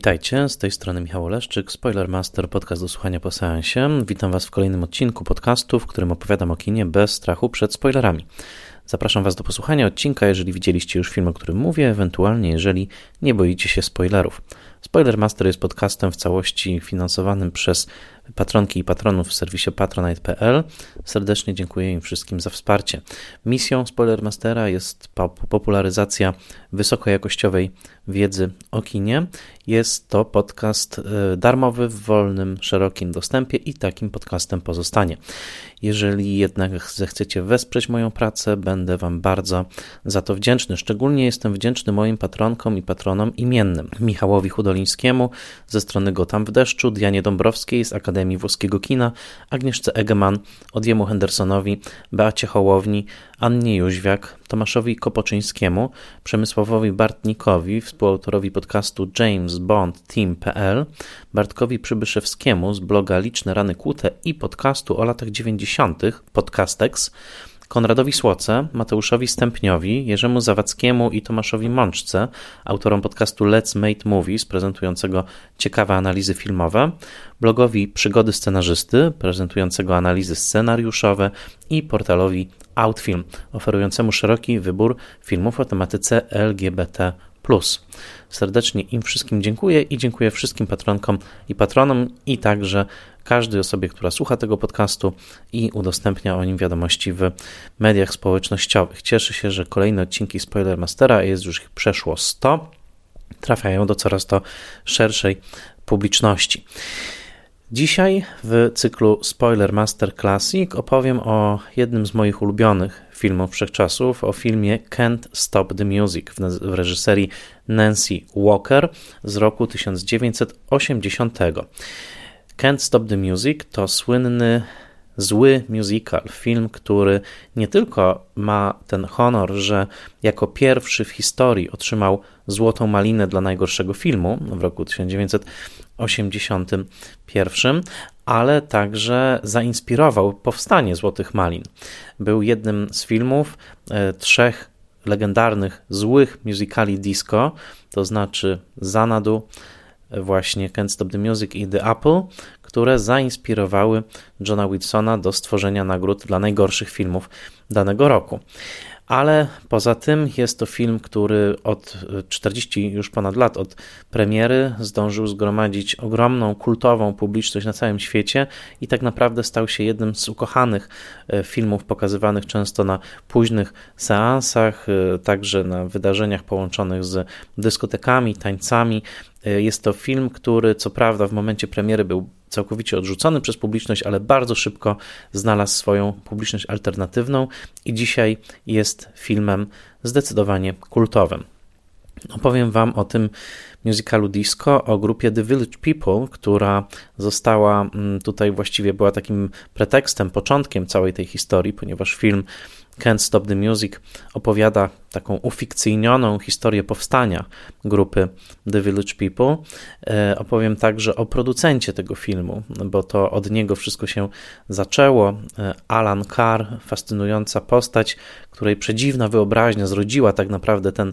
Witajcie, z tej strony Michał Oleszczyk, Spoilermaster, podcast do słuchania po seansie. Witam Was w kolejnym odcinku podcastu, w którym opowiadam o kinie bez strachu przed spoilerami. Zapraszam Was do posłuchania odcinka, jeżeli widzieliście już film, o którym mówię, ewentualnie jeżeli nie boicie się spoilerów. Spoilermaster jest podcastem w całości finansowanym przez patronki i patronów w serwisie patronite.pl. Serdecznie dziękuję im wszystkim za wsparcie. Misją Spoilermastera jest popularyzacja wysokojakościowej wiedzy o kinie. Jest to podcast e, darmowy w wolnym, szerokim dostępie i takim podcastem pozostanie. Jeżeli jednak zechcecie wesprzeć moją pracę, będę Wam bardzo za to wdzięczny. Szczególnie jestem wdzięczny moim patronkom i patronom imiennym. Michałowi Hudolińskiemu ze strony Gotam w deszczu, Dianie Dąbrowskiej z Akademii Włoskiego Kina, Agnieszce Egeman, Odjemu Hendersonowi, Beacie Hołowni, Annie Jóźwiak, Tomaszowi Kopoczyńskiemu, Przemysławowi Bartnikowi, współautorowi podcastu James Bond Team.pl, Bartkowi Przybyszewskiemu z bloga Liczne Rany Kłute i podcastu o latach 90. Podcastex, Konradowi Słoce, Mateuszowi Stępniowi, Jerzemu Zawadzkiemu i Tomaszowi Mączce, autorom podcastu Let's Make Movies, prezentującego ciekawe analizy filmowe, blogowi Przygody Scenarzysty, prezentującego analizy scenariuszowe i portalowi Outfilm, oferującemu szeroki wybór filmów o tematyce LGBT. Serdecznie im wszystkim dziękuję i dziękuję wszystkim patronkom i patronom i także każdej osobie, która słucha tego podcastu i udostępnia o nim wiadomości w mediach społecznościowych. Cieszę się, że kolejne odcinki Spoilermastera, jest już ich przeszło 100, trafiają do coraz to szerszej publiczności. Dzisiaj w cyklu Spoiler Master Classic opowiem o jednym z moich ulubionych filmów wszechczasów, o filmie Can't Stop the Music w reżyserii Nancy Walker z roku 1980. Can't Stop the Music to słynny zły musical, film, który nie tylko ma ten honor, że jako pierwszy w historii otrzymał Złotą Malinę dla najgorszego filmu w roku 1981, ale także zainspirował powstanie Złotych Malin. Był jednym z filmów e, trzech legendarnych złych musicali disco, to znaczy Zanadu, właśnie Can't Stop the Music i The Apple, które zainspirowały Johna Wilsona do stworzenia nagród dla najgorszych filmów danego roku. Ale poza tym jest to film, który od 40 już ponad lat od premiery zdążył zgromadzić ogromną kultową publiczność na całym świecie i tak naprawdę stał się jednym z ukochanych e, filmów pokazywanych często na późnych seansach, e, także na wydarzeniach połączonych z dyskotekami, tańcami. E, jest to film, który co prawda w momencie premiery był całkowicie odrzucony przez publiczność, ale bardzo szybko znalazł swoją publiczność alternatywną i dzisiaj jest filmem zdecydowanie kultowym. Opowiem Wam o tym musicalu disco, o grupie The Village People, która została mm, tutaj właściwie była takim pretekstem, początkiem całej tej historii, ponieważ film Can't Stop the Music opowiada taką ufikcyjnioną historię powstania grupy The Village People. E, opowiem także o producencie tego filmu, bo to od niego wszystko się zaczęło. E, Alan Carr, fascynująca postać, której przedziwna wyobraźnia zrodziła tak naprawdę ten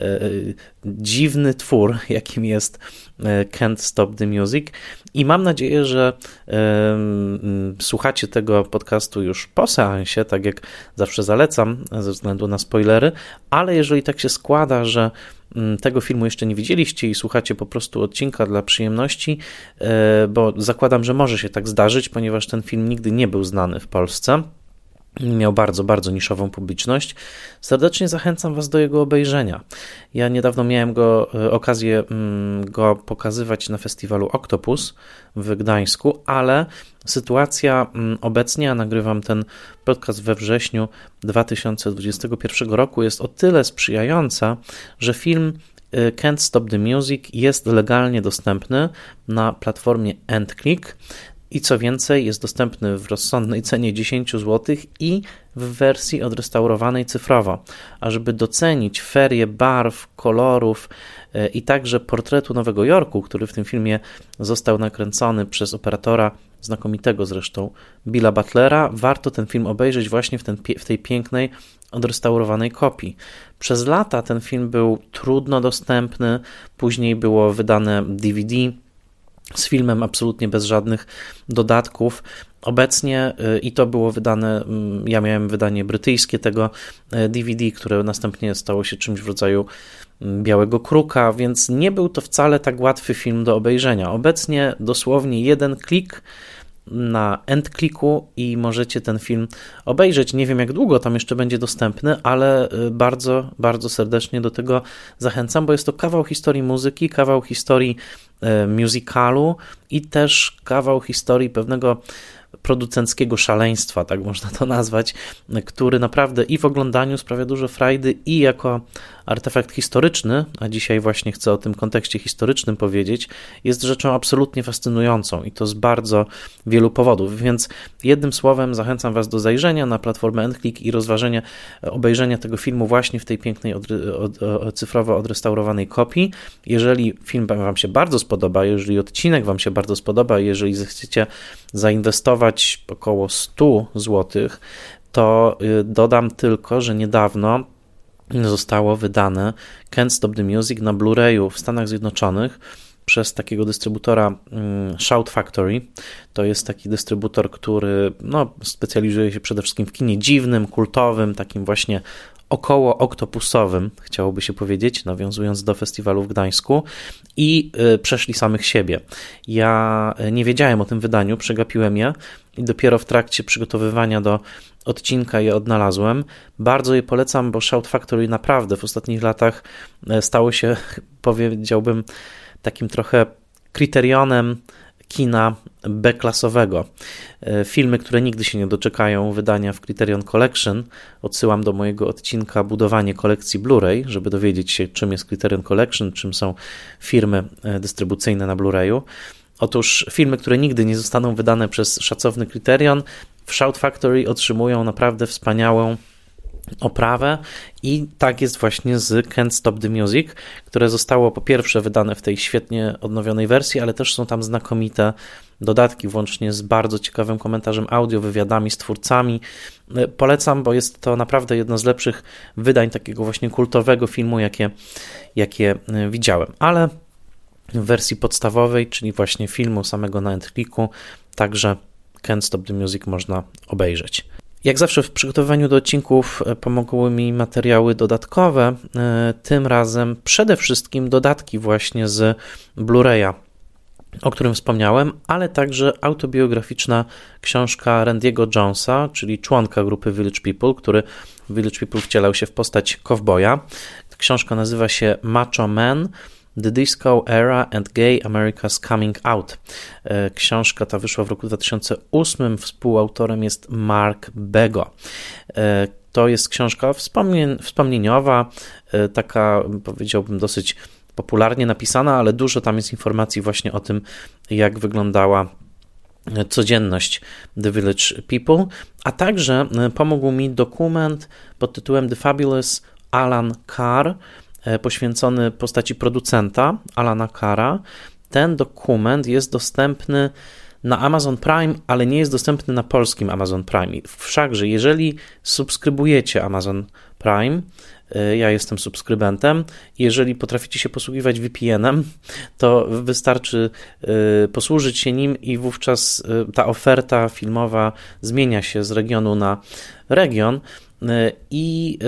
e, dziwny twór, jakim jest Can't Stop the Music. I mam nadzieję, że słuchacie tego podcastu już po seansie, tak jak zawsze zalecam, ze względu na spoilery, ale jeżeli tak się składa, że mm, tego filmu jeszcze nie widzieliście i słuchacie po prostu odcinka dla przyjemności, e, bo zakładam, że może się tak zdarzyć, ponieważ ten film nigdy nie był znany w Polsce miał bardzo, bardzo niszową publiczność. Serdecznie zachęcam Was do jego obejrzenia. Ja niedawno miałem go, e, okazję mm, go pokazywać na festiwalu Octopus w Gdańsku, ale sytuacja mm, obecnie, ja nagrywam ten podcast we wrześniu 2021 roku, jest o tyle sprzyjająca, że film e, Can't Stop the Music jest legalnie dostępny na platformie EndClick i co więcej, jest dostępny w rozsądnej cenie 10 zł i w wersji odrestaurowanej cyfrowo. A żeby docenić ferię barw, kolorów e, i także portretu Nowego Jorku, który w tym filmie został nakręcony przez operatora znakomitego zresztą Billa Butlera, warto ten film obejrzeć właśnie w, ten, w tej pięknej odrestaurowanej kopii. Przez lata ten film był trudno dostępny, później było wydane DVD z filmem absolutnie bez żadnych dodatków. Obecnie y, i to było wydane, mm, ja miałem wydanie brytyjskie tego DVD, y, które następnie stało się czymś w rodzaju mm, Białego Kruka, więc nie był to wcale tak łatwy film do obejrzenia. Obecnie dosłownie jeden klik na end kliku i możecie ten film obejrzeć. Nie wiem jak długo tam jeszcze będzie dostępny, ale y, bardzo, bardzo serdecznie do tego zachęcam, bo jest to kawał historii muzyki, kawał historii musicalu i też kawał historii pewnego producenckiego szaleństwa, tak można to nazwać, który naprawdę i w oglądaniu sprawia dużo frajdy, i jako artefakt historyczny, a dzisiaj właśnie chcę o tym kontekście historycznym powiedzieć, jest rzeczą absolutnie fascynującą i to z bardzo wielu powodów. Więc jednym słowem zachęcam Was do zajrzenia na platformę Endclick i rozważenia obejrzenia tego filmu właśnie w tej pięknej od, od, cyfrowo odrestaurowanej kopii. Jeżeli film Wam się bardzo spodoba, jeżeli odcinek Wam się bardzo spodoba, jeżeli zechcecie zainwestować około 100 zł, to y, dodam tylko, że niedawno zostało wydane Can't Stop the Music na Blu-rayu w Stanach Zjednoczonych przez takiego dystrybutora mm, Shout Factory. To jest taki dystrybutor, który no, specjalizuje się przede wszystkim w kinie dziwnym, kultowym, takim właśnie około oktopusowym, chciałoby się powiedzieć, nawiązując do festiwalu w Gdańsku, i y, przeszli samych siebie. Ja y, nie wiedziałem o tym wydaniu, przegapiłem je i dopiero w trakcie przygotowywania do odcinka je odnalazłem. Bardzo je polecam, bo Shout Factory naprawdę w ostatnich latach y, stało się, powiedziałbym, takim trochę kryterionem kina B-klasowego. E, filmy, które nigdy się nie doczekają wydania w Criterion Collection. Odsyłam do mojego odcinka Budowanie kolekcji Blu-ray, żeby dowiedzieć się, czym jest Criterion Collection, czym są firmy e, dystrybucyjne na Blu-rayu. Otóż filmy, które nigdy nie zostaną wydane przez szacowny Criterion, w Shout Factory otrzymują naprawdę wspaniałą oprawę i tak jest właśnie z Can't Stop the Music, które zostało po pierwsze wydane w tej świetnie odnowionej wersji, ale też są tam znakomite dodatki, włącznie z bardzo ciekawym komentarzem audio, wywiadami z twórcami. Polecam, bo jest to naprawdę jedno z lepszych wydań takiego właśnie kultowego filmu, jakie, jakie widziałem. Ale w wersji podstawowej, czyli właśnie filmu samego na Netflixu, także Can't Stop the Music można obejrzeć. Jak zawsze w przygotowywaniu do odcinków e, pomogły mi materiały dodatkowe, e, tym razem przede wszystkim dodatki właśnie z Blu-raya, o którym wspomniałem, ale także autobiograficzna książka Randiego Jonesa, czyli członka grupy Village People, który w Village People wcielał się w postać kowboja. Książka nazywa się Macho Man – The Disco Era and Gay America's Coming Out. E, książka ta wyszła w roku 2008. Współautorem jest Mark Bego. E, to jest książka wspomnieniowa, e, taka powiedziałbym dosyć popularnie napisana, ale dużo tam jest informacji właśnie o tym, jak wyglądała codzienność The Village People, a także pomógł mi dokument pod tytułem The Fabulous Alan Carr, poświęcony postaci producenta Alana Kara. Ten dokument jest dostępny na Amazon Prime, ale nie jest dostępny na polskim Amazon Prime. Wszakże, jeżeli subskrybujecie Amazon Prime, e, ja jestem subskrybentem. Jeżeli potraficie się posługiwać VPN-em, to wystarczy e, posłużyć się nim i wówczas ta oferta filmowa zmienia się z regionu na region. E, i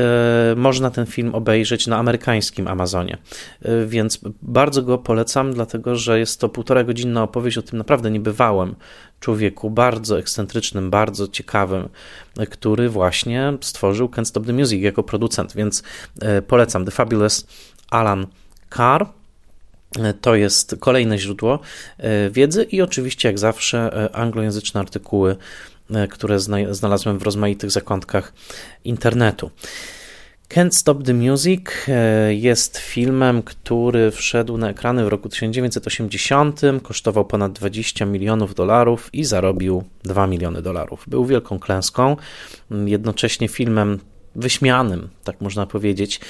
e, można ten film obejrzeć na amerykańskim Amazonie. E, więc bardzo go polecam, dlatego że jest to półtora godzinna opowieść o tym naprawdę niebywałym człowieku, bardzo ekscentrycznym, bardzo ciekawym, który właśnie stworzył Can't Stop the Music jako producent, więc polecam The Fabulous Alan Carr. To jest kolejne źródło wiedzy i oczywiście, jak zawsze, anglojęzyczne artykuły które znalazłem w rozmaitych zakątkach internetu. Can't Stop the Music e, jest filmem, który wszedł na ekrany w roku 1980, kosztował ponad 20 milionów dolarów i zarobił 2 miliony dolarów. Był wielką klęską, jednocześnie filmem wyśmianym, tak można powiedzieć.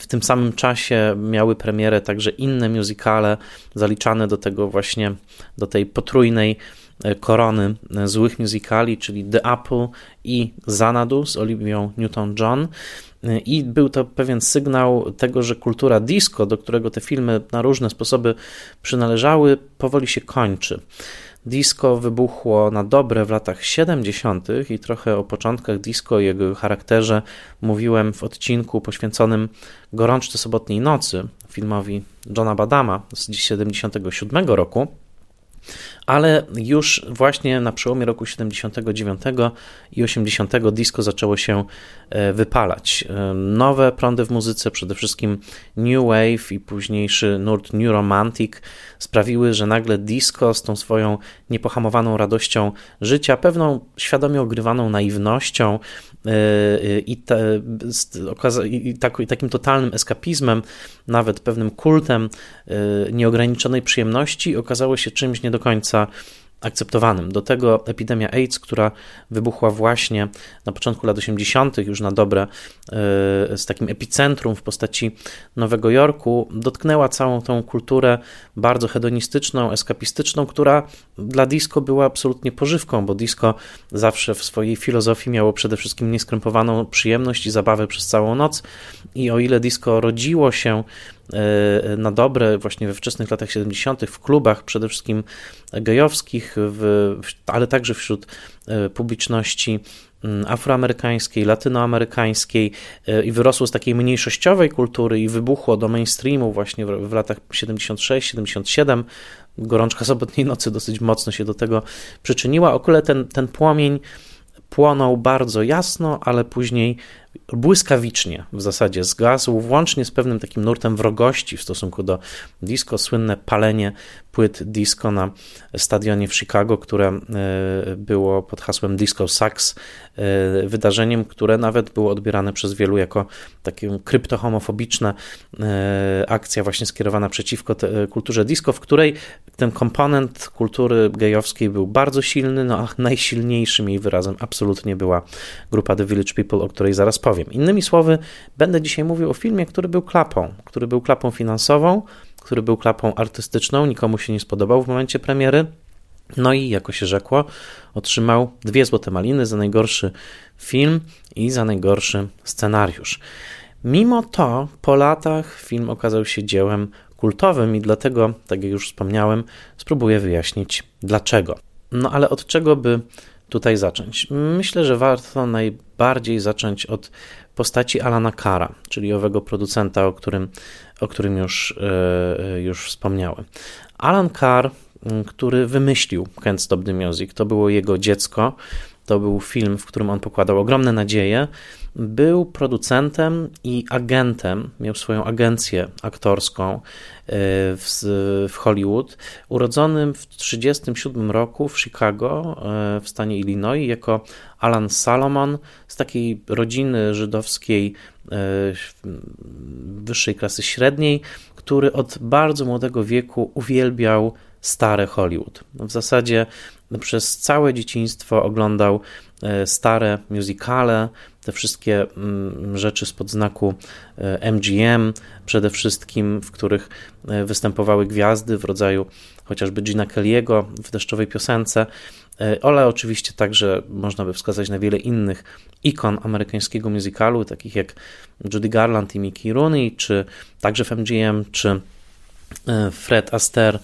W tym samym czasie miały premierę także inne musicale zaliczane do tego właśnie, do tej potrójnej korony złych musicali, czyli The Apple i Zanadu z Olivią Newton-John. I był to pewien sygnał tego, że kultura disco, do którego te filmy na różne sposoby przynależały, powoli się kończy. Disco wybuchło na dobre w latach 70. i trochę o początkach disco i jego charakterze mówiłem w odcinku poświęconym Gorączce Sobotniej Nocy, filmowi Johna Badama z 1977 roku ale już właśnie na przełomie roku 79 i 80 disco zaczęło się e, wypalać. E, nowe prądy w muzyce, przede wszystkim New Wave i późniejszy nurt New Romantic sprawiły, że nagle disco z tą swoją niepohamowaną radością życia, pewną świadomie ogrywaną naiwnością e, i, te, i, tak, i takim totalnym eskapizmem, nawet pewnym kultem nieograniczonej przyjemności okazało się czymś nie do końca akceptowanym. Do tego epidemia AIDS, która wybuchła właśnie na początku lat 80., już na dobre, e, z takim epicentrum w postaci Nowego Jorku, dotknęła całą tą kulturę bardzo hedonistyczną, eskapistyczną, która dla disco była absolutnie pożywką, bo disco zawsze w swojej filozofii miało przede wszystkim nieskrępowaną przyjemność i zabawę przez całą noc. I o ile disco rodziło się na dobre właśnie we wczesnych latach 70. w klubach, przede wszystkim gejowskich, w, ale także wśród e, publiczności mm, afroamerykańskiej, latynoamerykańskiej e, i wyrosło z takiej mniejszościowej kultury i wybuchło do mainstreamu właśnie w, w latach 76-77. Gorączka sobotniej nocy dosyć mocno się do tego przyczyniła. O ten, ten płomień płonął bardzo jasno, ale później błyskawicznie w zasadzie zgasł, włącznie z pewnym takim nurtem wrogości w stosunku do disco, słynne palenie płyt disco na stadionie w Chicago, które e, było pod hasłem Disco Sucks, e, wydarzeniem, które nawet było odbierane przez wielu jako takie kryptohomofobiczna e, akcja właśnie skierowana przeciwko kulturze disco, w której ten komponent kultury gejowskiej był bardzo silny, no a najsilniejszym jej wyrazem absolutnie była grupa The Village People, o której zaraz powiem. Innymi słowy, będę dzisiaj mówił o filmie, który był klapą, który był klapą finansową, który był klapą artystyczną, nikomu się nie spodobał w momencie premiery. No i jako się rzekło, otrzymał dwie złote maliny za najgorszy film i za najgorszy scenariusz. Mimo to, po latach film okazał się dziełem kultowym i dlatego, tak jak już wspomniałem, spróbuję wyjaśnić dlaczego. No ale od czego by tutaj zacząć? Myślę, że warto najbardziej zacząć od postaci Alana Cara, czyli owego producenta, o którym, o którym już, e, e, już wspomniałem. Alan Carr, który wymyślił Can't Stop the Music, to było jego dziecko, to był film, w którym on pokładał ogromne nadzieje. Był producentem i agentem, miał swoją agencję aktorską e, w, w Hollywood. Udzonym w 1937 roku w Chicago e, w stanie Illinois jako Alan Salomon z takiej rodziny żydowskiej e, wyższej klasy średniej, który od bardzo młodego wieku uwielbiał stare Hollywood. W zasadzie przez całe dzieciństwo oglądał e, stare musicale, te wszystkie mm, rzeczy spod znaku MGM, e, przede wszystkim, w których e, występowały gwiazdy w rodzaju chociażby Gina Kelly'ego w deszczowej piosence, ale oczywiście także można by wskazać na wiele innych ikon amerykańskiego musicalu, takich jak Judy Garland i Mickey Rooney, czy także w MGM, czy Fred Astaire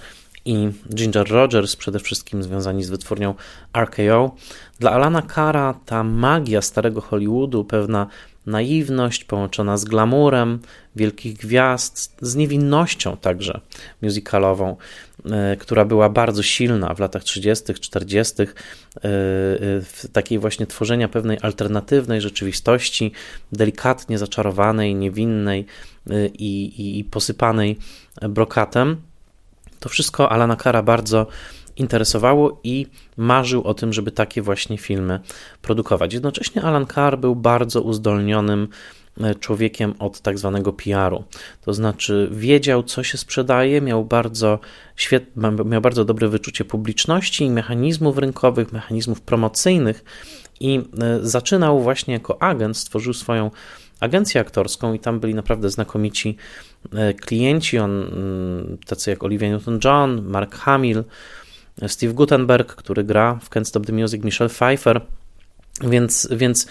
i Ginger Rogers, przede wszystkim związani z wytwórnią RKO. Dla Alana Cara ta magia starego Hollywoodu, pewna naiwność połączona z glamurem wielkich gwiazd, z niewinnością także musicalową, e, która była bardzo silna w latach 30., 40., e, w takiej właśnie tworzenia pewnej alternatywnej rzeczywistości, delikatnie zaczarowanej, niewinnej e, i, i, i posypanej brokatem to wszystko Alana Kara bardzo interesowało i marzył o tym, żeby takie właśnie filmy produkować. Jednocześnie Alan Carr był bardzo uzdolnionym e, człowiekiem od tak zwanego PR-u. To znaczy wiedział, co się sprzedaje, miał bardzo, świet, miał bardzo dobre wyczucie publiczności i mechanizmów rynkowych, mechanizmów promocyjnych i e, zaczynał właśnie jako agent, stworzył swoją agencję aktorską i tam byli naprawdę znakomici e, klienci, on, mm, tacy jak Olivia Newton-John, Mark Hamill, Steve Gutenberg, który gra w Can't Stop the Music, Michelle Pfeiffer. Więc, więc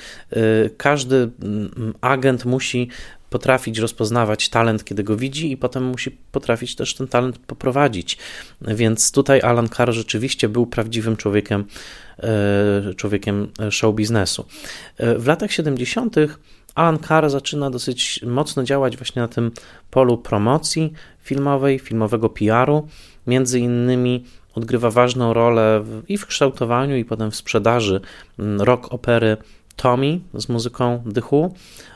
każdy mm, agent musi potrafić rozpoznawać talent, kiedy go widzi, i potem musi potrafić też ten talent poprowadzić. Więc tutaj Alan Carr rzeczywiście był prawdziwym człowiekiem, e, człowiekiem show biznesu. E, w latach 70. Alan Carr zaczyna dosyć mocno działać właśnie na tym polu promocji filmowej, filmowego PR-u. Między innymi odgrywa ważną rolę i w kształtowaniu, i potem w sprzedaży mm, rock opery Tommy z muzyką Who,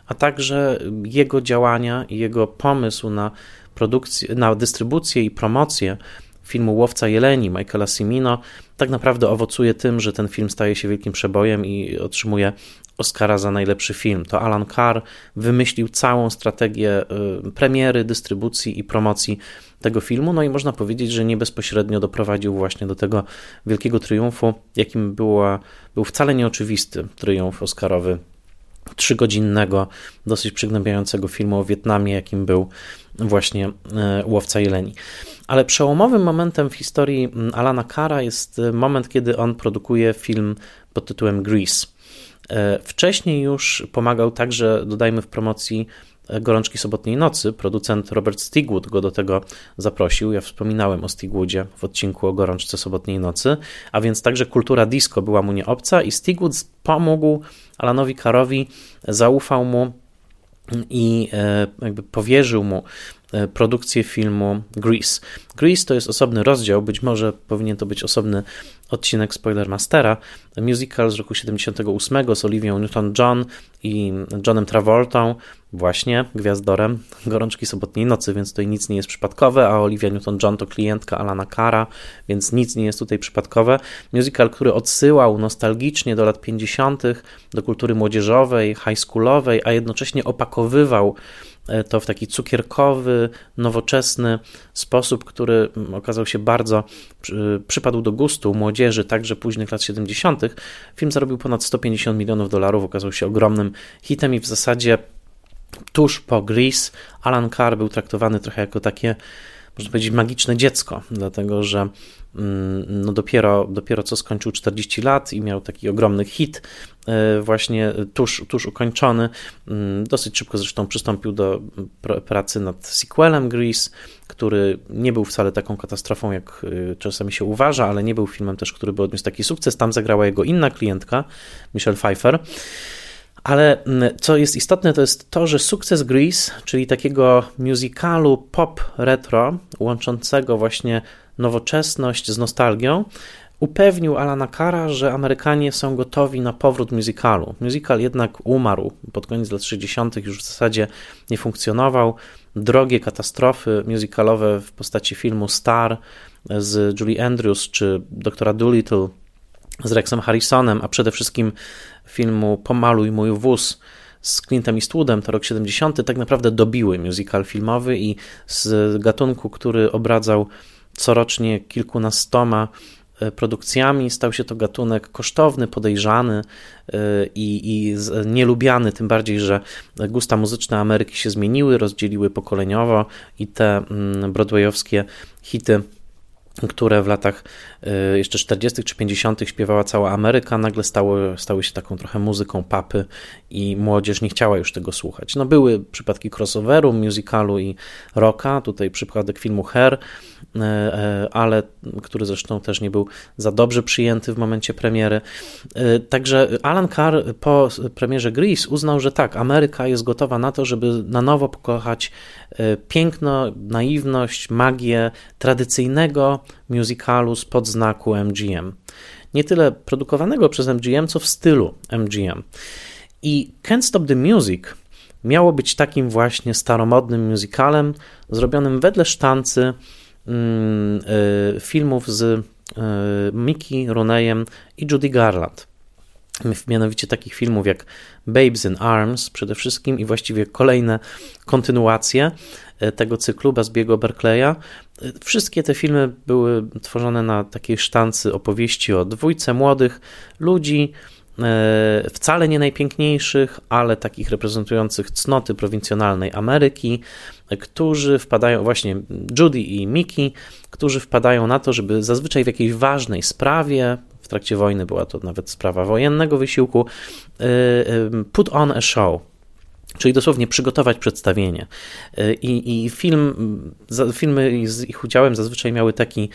a także jego działania i jego pomysł na produkcję, na dystrybucję i promocję filmu Łowca Jeleni Michaela Cimino tak naprawdę owocuje tym, że ten film staje się wielkim przebojem i otrzymuje Oscara za najlepszy film. To Alan Carr wymyślił całą strategię y, premiery, dystrybucji i promocji tego filmu. No i można powiedzieć, że nie bezpośrednio doprowadził właśnie do tego wielkiego triumfu, jakim była, był wcale nieoczywisty triumf Oscarowy trzygodzinnego, dosyć przygnębiającego filmu o Wietnamie, jakim był właśnie e, Łowca Jeleni. Ale przełomowym momentem w historii Alana Kara jest e, moment, kiedy on produkuje film pod tytułem Grease. E, wcześniej już pomagał także, dodajmy w promocji Gorączki Sobotniej Nocy. Producent Robert Stigwood go do tego zaprosił. Ja wspominałem o Stigwoodzie w odcinku o Gorączce Sobotniej Nocy, a więc także kultura disco była mu nieobca i Stigwood pomógł Alanowi Karowi, zaufał mu i e, jakby powierzył mu e, produkcję filmu Grease. Grease to jest osobny rozdział, być może powinien to być osobny odcinek Spoilermastera. Musical z roku 78 z Olivią Newton-John i Johnem Travoltą, właśnie gwiazdorem Gorączki Sobotniej Nocy, więc tutaj nic nie jest przypadkowe, a Olivia Newton-John to klientka Alana Cara, więc nic nie jest tutaj przypadkowe. Musical, który odsyłał nostalgicznie do lat 50., do kultury młodzieżowej, high schoolowej, a jednocześnie opakowywał E, to w taki cukierkowy, nowoczesny sposób, który okazał się bardzo przypadł do gustu młodzieży, także późnych lat 70. Film zarobił ponad 150 milionów dolarów, okazał się ogromnym hitem i w zasadzie tuż po Grease Alan Carr był traktowany trochę jako takie można powiedzieć, magiczne dziecko, dlatego że mm, no dopiero, dopiero co skończył 40 lat i miał taki ogromny hit, e, właśnie tuż, tuż ukończony. Mm, dosyć szybko zresztą przystąpił do pracy nad sequelem Grease, który nie był wcale taką katastrofą, jak e, czasami się uważa, ale nie był filmem też, który by odniósł taki sukces. Tam zagrała jego inna klientka, Michelle Pfeiffer. Ale mm, co jest istotne, to jest to, że sukces Grease, czyli takiego musicalu pop retro, łączącego właśnie nowoczesność z nostalgią, upewnił Alana Cara, że Amerykanie są gotowi na powrót musicalu. Musical jednak umarł pod koniec lat 60., już w zasadzie nie funkcjonował. Drogie katastrofy musicalowe w postaci filmu Star z Julie Andrews czy doktora Doolittle z Rexem Harrisonem, a przede wszystkim filmu Pomaluj mój wóz z Clintem Eastwoodem, to rok 70, tak naprawdę dobiły musical filmowy i z gatunku, który obradzał corocznie kilkunastoma e, produkcjami. Stał się to gatunek kosztowny, podejrzany e, i, i nielubiany, tym bardziej, że gusta muzyczne Ameryki się zmieniły, rozdzieliły pokoleniowo i te mm, broadwayowskie hity które w latach y, jeszcze 40. czy 50. śpiewała cała Ameryka, nagle stały, stały się taką trochę muzyką papy i młodzież nie chciała już tego słuchać. No były przypadki crossoveru, musicalu i rocka, tutaj przypadek filmu Hair, y, y, ale który zresztą też nie był za dobrze przyjęty w momencie premiery. Także Alan Carr po premierze Grease uznał, że tak, Ameryka jest gotowa na to, żeby na nowo pokochać piękno, naiwność, magię tradycyjnego musicalu spod znaku MGM. Nie tyle produkowanego przez MGM, co w stylu MGM. I Can't Stop the Music miało być takim właśnie staromodnym musicalem, zrobionym wedle sztancy mm, y, filmów z y, Mickey Rooneyem i Judy Garland. Mianowicie takich filmów jak Babes in Arms przede wszystkim i właściwie kolejne kontynuacje tego cyklu Basbiego Berkeleya. E, wszystkie te filmy były tworzone na takiej sztancy opowieści o dwójce młodych ludzi, wcale nie najpiękniejszych, ale takich reprezentujących cnoty prowincjonalnej Ameryki, którzy wpadają, właśnie Judy i Mickey, którzy wpadają na to, żeby zazwyczaj w jakiejś ważnej sprawie, w trakcie wojny była to nawet sprawa wojennego wysiłku, put on a show Czyli dosłownie przygotować przedstawienie. I, i film, filmy z ich udziałem zazwyczaj miały taki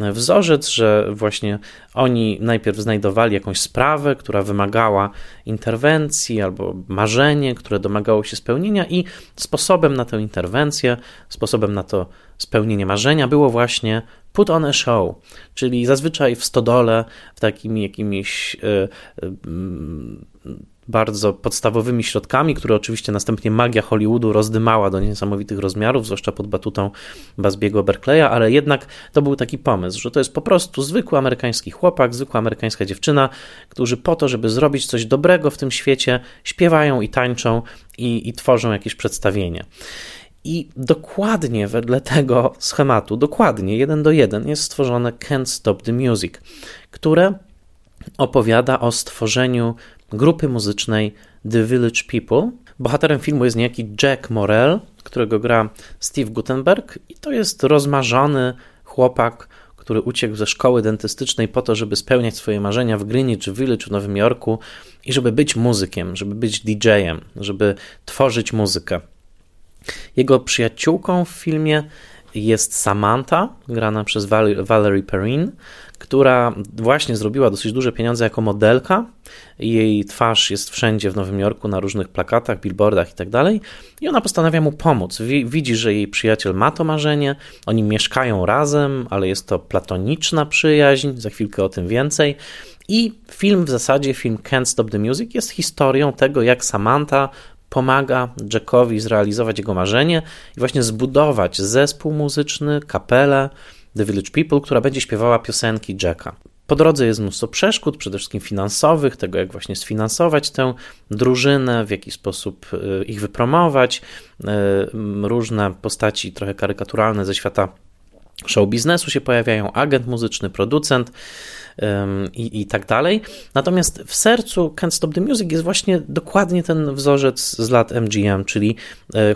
wzorzec, że właśnie oni najpierw znajdowali jakąś sprawę, która wymagała interwencji albo marzenie, które domagało się spełnienia, i sposobem na tę interwencję, sposobem na to spełnienie marzenia było właśnie put on a show, czyli zazwyczaj w stodole, w takim jakimś. Yy, yy, bardzo podstawowymi środkami, które oczywiście następnie magia Hollywoodu rozdymała do niesamowitych rozmiarów, zwłaszcza pod batutą Basbiego Berkleya, ale jednak to był taki pomysł, że to jest po prostu zwykły amerykański chłopak, zwykła amerykańska dziewczyna, którzy po to, żeby zrobić coś dobrego w tym świecie, śpiewają i tańczą i, i tworzą jakieś przedstawienie. I dokładnie wedle tego schematu, dokładnie jeden do jeden jest stworzone Can't Stop the Music, które opowiada o stworzeniu grupy muzycznej The Village People. Bohaterem filmu jest niejaki Jack Morel, którego gra Steve Gutenberg, i to jest rozmarzony chłopak, który uciekł ze szkoły dentystycznej po to, żeby spełniać swoje marzenia w Greenwich Village w Nowym Jorku i żeby być muzykiem, żeby być DJ-em, żeby tworzyć muzykę. Jego przyjaciółką w filmie jest Samantha, grana przez Valerie Perrin, która właśnie zrobiła dosyć duże pieniądze jako modelka. Jej twarz jest wszędzie w Nowym Jorku, na różnych plakatach, billboardach i tak. I ona postanawia mu pomóc. Widzi, że jej przyjaciel ma to marzenie, oni mieszkają razem, ale jest to platoniczna przyjaźń, za chwilkę o tym więcej. I film w zasadzie, film Can't Stop the Music, jest historią tego, jak Samantha pomaga Jackowi zrealizować jego marzenie i właśnie zbudować zespół muzyczny, kapelę The Village People, która będzie śpiewała piosenki Jacka. Po drodze jest mnóstwo przeszkód, przede wszystkim finansowych, tego jak właśnie sfinansować tę drużynę, w jaki sposób y, ich wypromować, y, różne postaci trochę karykaturalne ze świata show biznesu się pojawiają, agent muzyczny, producent i, i tak dalej. Natomiast w sercu Can't Stop the Music jest właśnie dokładnie ten wzorzec z lat MGM, czyli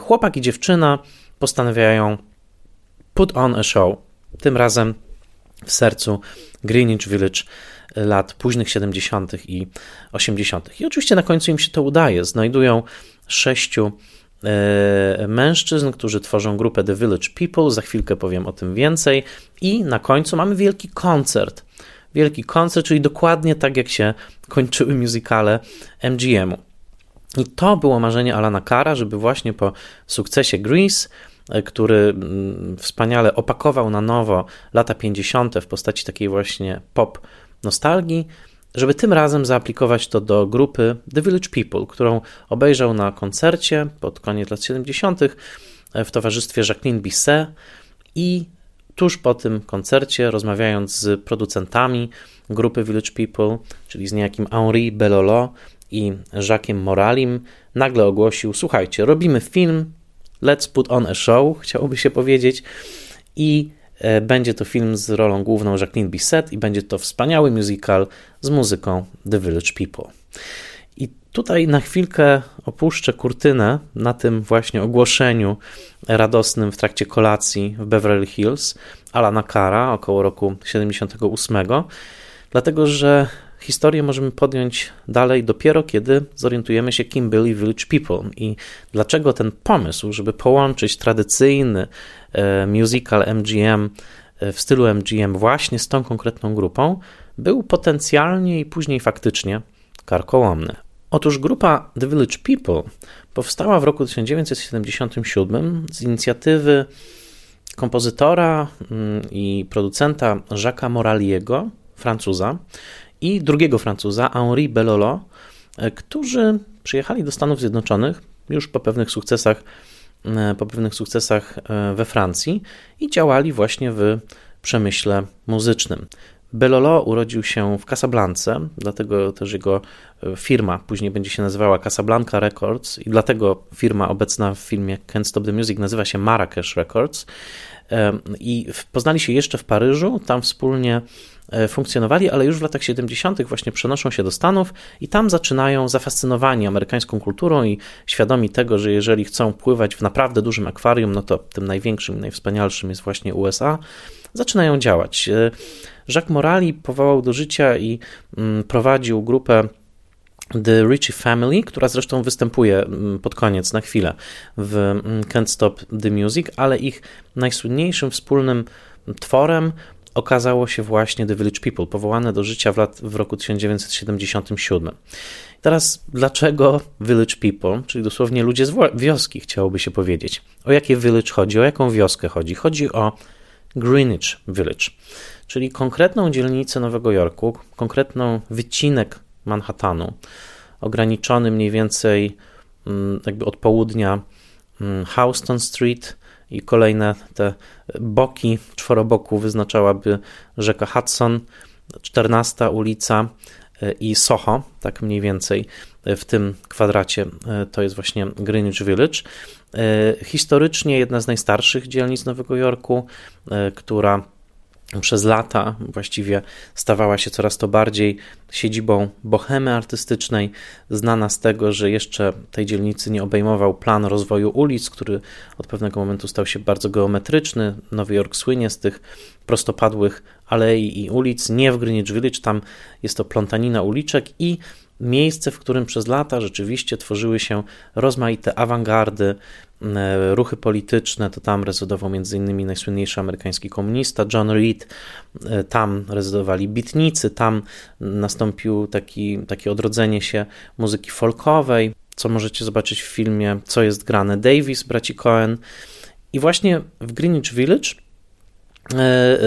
chłopak i dziewczyna postanawiają put on a show. Tym razem w sercu Greenwich Village lat późnych 70. i 80. I oczywiście na końcu im się to udaje. Znajdują sześciu e, mężczyzn, którzy tworzą grupę The Village People. Za chwilkę powiem o tym więcej. I na końcu mamy wielki koncert wielki koncert, czyli dokładnie tak jak się kończyły muzykale MGM-u. I to było marzenie Alana Kara, żeby właśnie po sukcesie Grease, który mm, wspaniale opakował na nowo lata 50. w postaci takiej właśnie pop nostalgii, żeby tym razem zaaplikować to do grupy The Village People, którą obejrzał na koncercie pod koniec lat 70. E, w towarzystwie Jacqueline Bisset i tuż po tym koncercie, rozmawiając z producentami grupy Village People, czyli z niejakim Henri Belolo i Jacquesem Moralim, nagle ogłosił: Słuchajcie, robimy film, let's put on a show, chciałoby się powiedzieć, i e, będzie to film z rolą główną Jacqueline Bisset, i będzie to wspaniały musical z muzyką The Village People. Tutaj na chwilkę opuszczę kurtynę na tym właśnie ogłoszeniu radosnym w trakcie kolacji w Beverly Hills Alana Kara około roku 78, dlatego że historię możemy podjąć dalej dopiero kiedy zorientujemy się, kim byli Village People i dlaczego ten pomysł, żeby połączyć tradycyjny e, musical MGM e, w stylu MGM właśnie z tą konkretną grupą, był potencjalnie i później faktycznie karkołomny. Otóż grupa The Village People powstała w roku 1977 z inicjatywy kompozytora mm, i producenta Jacques'a Moraliego, Francuza, i drugiego Francuza, Henri Bellolo, e, którzy przyjechali do Stanów Zjednoczonych już po pewnych sukcesach, e, po pewnych sukcesach e, we Francji i działali właśnie w przemyśle muzycznym. Belolo urodził się w Casablance, dlatego też jego firma później będzie się nazywała Casablanca Records i dlatego firma obecna w filmie Can't Stop the Music nazywa się Marrakesh Records. I poznali się jeszcze w Paryżu, tam wspólnie funkcjonowali, ale już w latach 70. właśnie przenoszą się do Stanów i tam zaczynają zafascynowani amerykańską kulturą i świadomi tego, że jeżeli chcą pływać w naprawdę dużym akwarium, no to tym największym i najwspanialszym jest właśnie USA, zaczynają działać. E, Jacques Morali powołał do życia i mm, prowadził grupę The Ritchie Family, która zresztą występuje mm, pod koniec na chwilę w mm, Can't Stop the Music, ale ich najsłynniejszym wspólnym tworem okazało się właśnie The Village People, powołane do życia w, lat, w roku 1977. Teraz, dlaczego Village People, czyli dosłownie ludzie z wioski, chciałoby się powiedzieć? O jakie village chodzi, o jaką wioskę chodzi? Chodzi o Greenwich Village, czyli konkretną dzielnicę Nowego Jorku, konkretną wycinek Manhattanu, ograniczony mniej więcej mm, jakby od południa mm, Houston Street i kolejne te boki czworoboku wyznaczałaby rzeka Hudson, 14 ulica e, i Soho, tak mniej więcej w tym kwadracie e, to jest właśnie Greenwich Village. E, historycznie jedna z najstarszych dzielnic Nowego Jorku, która przez lata właściwie stawała się coraz to bardziej siedzibą bohemy artystycznej, znana z tego, że jeszcze tej dzielnicy nie obejmował plan rozwoju ulic, który od pewnego momentu stał się bardzo geometryczny. Nowy Jork słynie z tych prostopadłych alei i ulic, nie w Greenwich Village, tam jest to plątanina uliczek i miejsce, w którym przez lata rzeczywiście tworzyły się rozmaite awangardy, ruchy polityczne, to tam rezydował m.in. najsłynniejszy amerykański komunista John Reed, e, tam rezydowali bitnicy, tam nastąpił taki, takie odrodzenie się muzyki folkowej, co możecie zobaczyć w filmie Co jest grane Davis, braci Cohen. I właśnie w Greenwich Village e,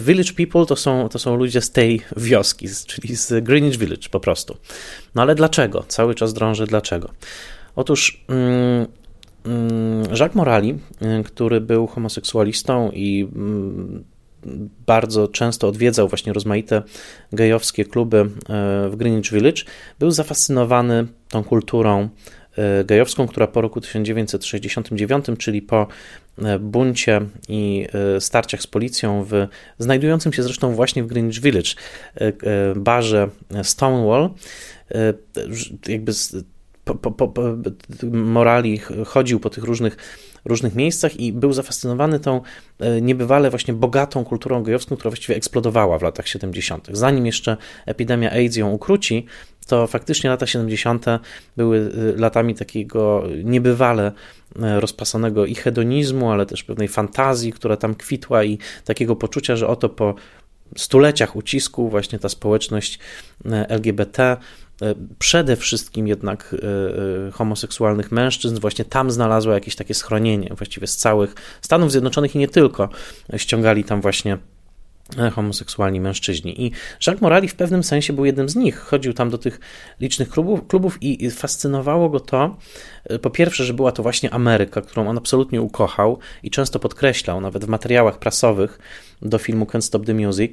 Village People to są, to są ludzie z tej wioski, czyli z Greenwich Village po prostu. No ale dlaczego? Cały czas drążę dlaczego. Otóż Mm, Jacques Morali, y, który był homoseksualistą i mm, bardzo często odwiedzał właśnie rozmaite gejowskie kluby y, w Greenwich Village, był zafascynowany tą kulturą y, gejowską, która po roku 1969, czyli po buncie i starciach z policją w znajdującym się zresztą właśnie w Greenwich Village barze Stonewall, jakby po, po, po, morali chodził po tych różnych, różnych miejscach i był zafascynowany tą e, niebywale właśnie bogatą kulturą gejowską, która właściwie eksplodowała w latach 70. Zanim jeszcze epidemia AIDS ją ukróci, to faktycznie lata 70. były e, latami takiego niebywale e, rozpasanego i hedonizmu, ale też pewnej fantazji, która tam kwitła i takiego poczucia, że oto po stuleciach ucisku właśnie ta społeczność LGBT przede wszystkim jednak e, e, homoseksualnych mężczyzn, właśnie tam znalazło jakieś takie schronienie, właściwie z całych Stanów Zjednoczonych i nie tylko, ściągali tam właśnie homoseksualni mężczyźni. I Jacques Morali w pewnym sensie był jednym z nich. Chodził tam do tych licznych klubów, klubów i fascynowało go to, po pierwsze, że była to właśnie Ameryka, którą on absolutnie ukochał i często podkreślał, nawet w materiałach prasowych do filmu Can't Stop the Music,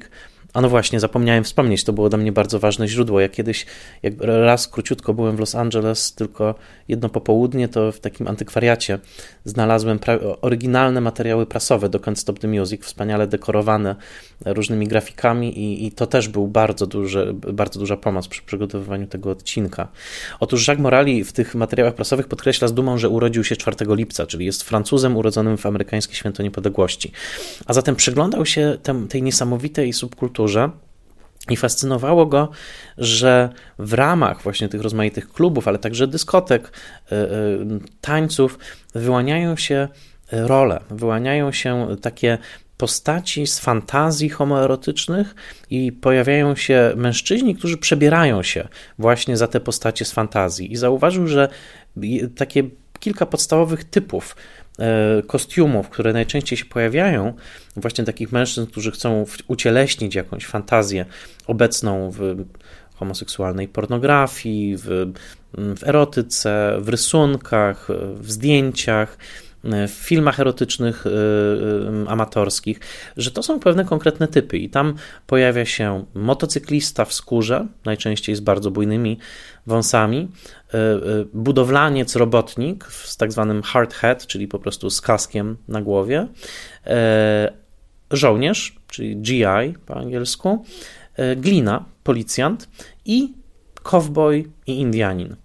a no właśnie, zapomniałem wspomnieć, to było dla mnie bardzo ważne źródło. Ja kiedyś, jak raz króciutko byłem w Los Angeles, tylko jedno popołudnie, to w takim antykwariacie znalazłem oryginalne materiały prasowe do Can't Stop the Music, wspaniale dekorowane różnymi grafikami i, i to też był bardzo, duży, bardzo duża pomoc przy przygotowywaniu tego odcinka. Otóż Jacques Morali w tych materiałach prasowych podkreśla z dumą, że urodził się 4 lipca, czyli jest Francuzem urodzonym w amerykańskie święto niepodległości. A zatem przyglądał się tem, tej niesamowitej subkulturze i fascynowało go, że w ramach właśnie tych rozmaitych klubów, ale także dyskotek, e, e, tańców, wyłaniają się role, wyłaniają się takie postaci z fantazji homoerotycznych i pojawiają się mężczyźni, którzy przebierają się właśnie za te postacie z fantazji. I zauważył, że takie kilka podstawowych typów kostiumów, które najczęściej się pojawiają, właśnie takich mężczyzn, którzy chcą ucieleśnić jakąś fantazję obecną w homoseksualnej pornografii, w, w erotyce, w rysunkach, w zdjęciach, w filmach erotycznych amatorskich, że to są pewne konkretne typy i tam pojawia się motocyklista w skórze, najczęściej z bardzo bujnymi wąsami, budowlaniec, robotnik z tak zwanym hard hat, czyli po prostu z kaskiem na głowie, żołnierz, czyli GI po angielsku, e, glina, policjant i cowboy i Indianin.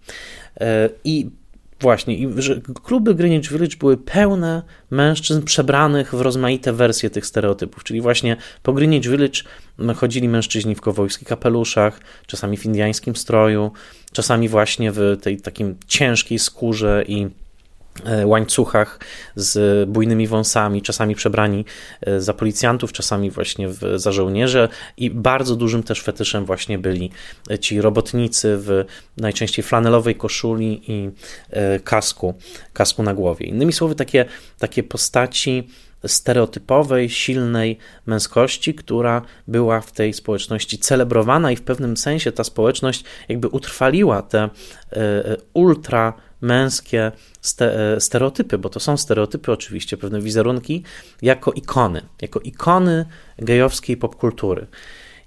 E, I właśnie, i że kluby Greenwich Village były pełne mężczyzn przebranych w rozmaite wersje tych stereotypów, czyli właśnie po Greenwich Village chodzili mężczyźni w kowojskich kapeluszach, czasami w indiańskim stroju, czasami właśnie w tej takim ciężkiej skórze i łańcuchach z bujnymi wąsami, czasami przebrani e, za policjantów, czasami właśnie w, za żołnierze i bardzo dużym też fetyszem właśnie byli ci robotnicy w najczęściej flanelowej koszuli i e, kasku, kasku na głowie. Innymi słowy, takie, takie postaci stereotypowej, silnej męskości, która była w tej społeczności celebrowana i w pewnym sensie ta społeczność jakby utrwaliła te ultra męskie e, stereotypy, bo to są stereotypy oczywiście, pewne wizerunki, jako ikony, jako ikony gejowskiej popkultury.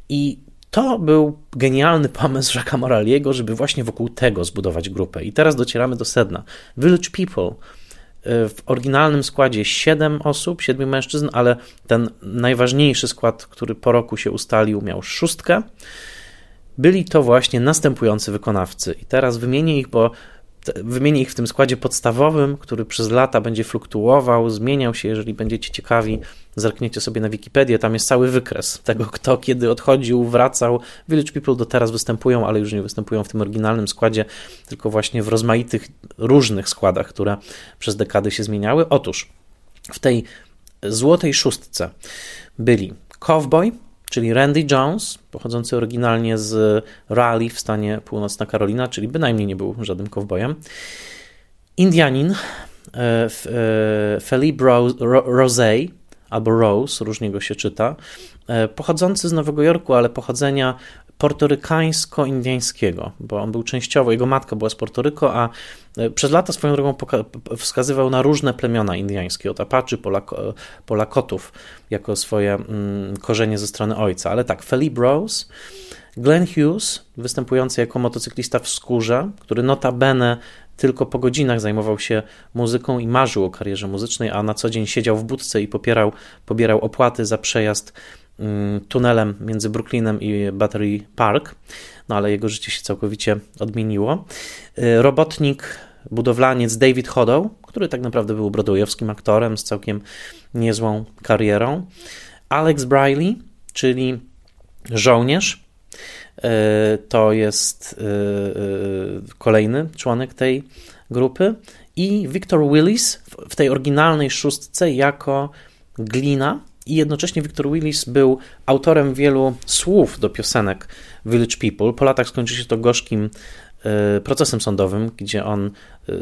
I to był genialny pomysł Jacques'a Moraliego, żeby właśnie wokół tego zbudować grupę. I teraz docieramy do sedna. Village People e, w oryginalnym składzie 7 osób, 7 mężczyzn, ale ten najważniejszy skład, który po roku się ustalił, miał szóstkę. Byli to właśnie następujący wykonawcy. I teraz wymienię ich, bo Wymienię ich w tym składzie podstawowym, który przez lata będzie fluktuował, zmieniał się. Jeżeli będziecie ciekawi, zerkniecie sobie na Wikipedię, tam jest cały wykres tego, kto kiedy odchodził, wracał. Village People do teraz występują, ale już nie występują w tym oryginalnym składzie, tylko właśnie w rozmaitych, różnych składach, które przez dekady się zmieniały. Otóż w tej złotej szóstce byli Cowboy, czyli Randy Jones, pochodzący oryginalnie z Raleigh w stanie Północna Karolina, czyli bynajmniej nie był żadnym kowbojem. Indianin e, e, Philippe Rose albo Rose, różnie go się czyta, e, pochodzący z Nowego Jorku, ale pochodzenia portorykańsko-indyjskiego, bo on był częściowo, jego matka była z Portoryko, a e, przez lata swoją drogą wskazywał na różne plemiona indyjskie, od Apaczy, Polak Polakotów, jako swoje mm, korzenie ze strony ojca. Ale tak, Philip Rose, Glenn Hughes, występujący jako motocyklista w skórze, który notabene tylko po godzinach zajmował się muzyką i marzył o karierze muzycznej, a na co dzień siedział w budce i popierał, pobierał opłaty za przejazd tunelem między Brooklynem i Battery Park, no ale jego życie się całkowicie odmieniło. Y, robotnik, budowlaniec David Hodow, który tak naprawdę był brodojowskim aktorem z całkiem niezłą karierą. Alex Briley, czyli żołnierz, y, to jest y, kolejny członek tej grupy. I Victor Willis w tej oryginalnej szóstce jako glina, i jednocześnie Victor Willis był autorem wielu słów do piosenek Village People. Po latach skończy się to gorzkim e, procesem sądowym, gdzie on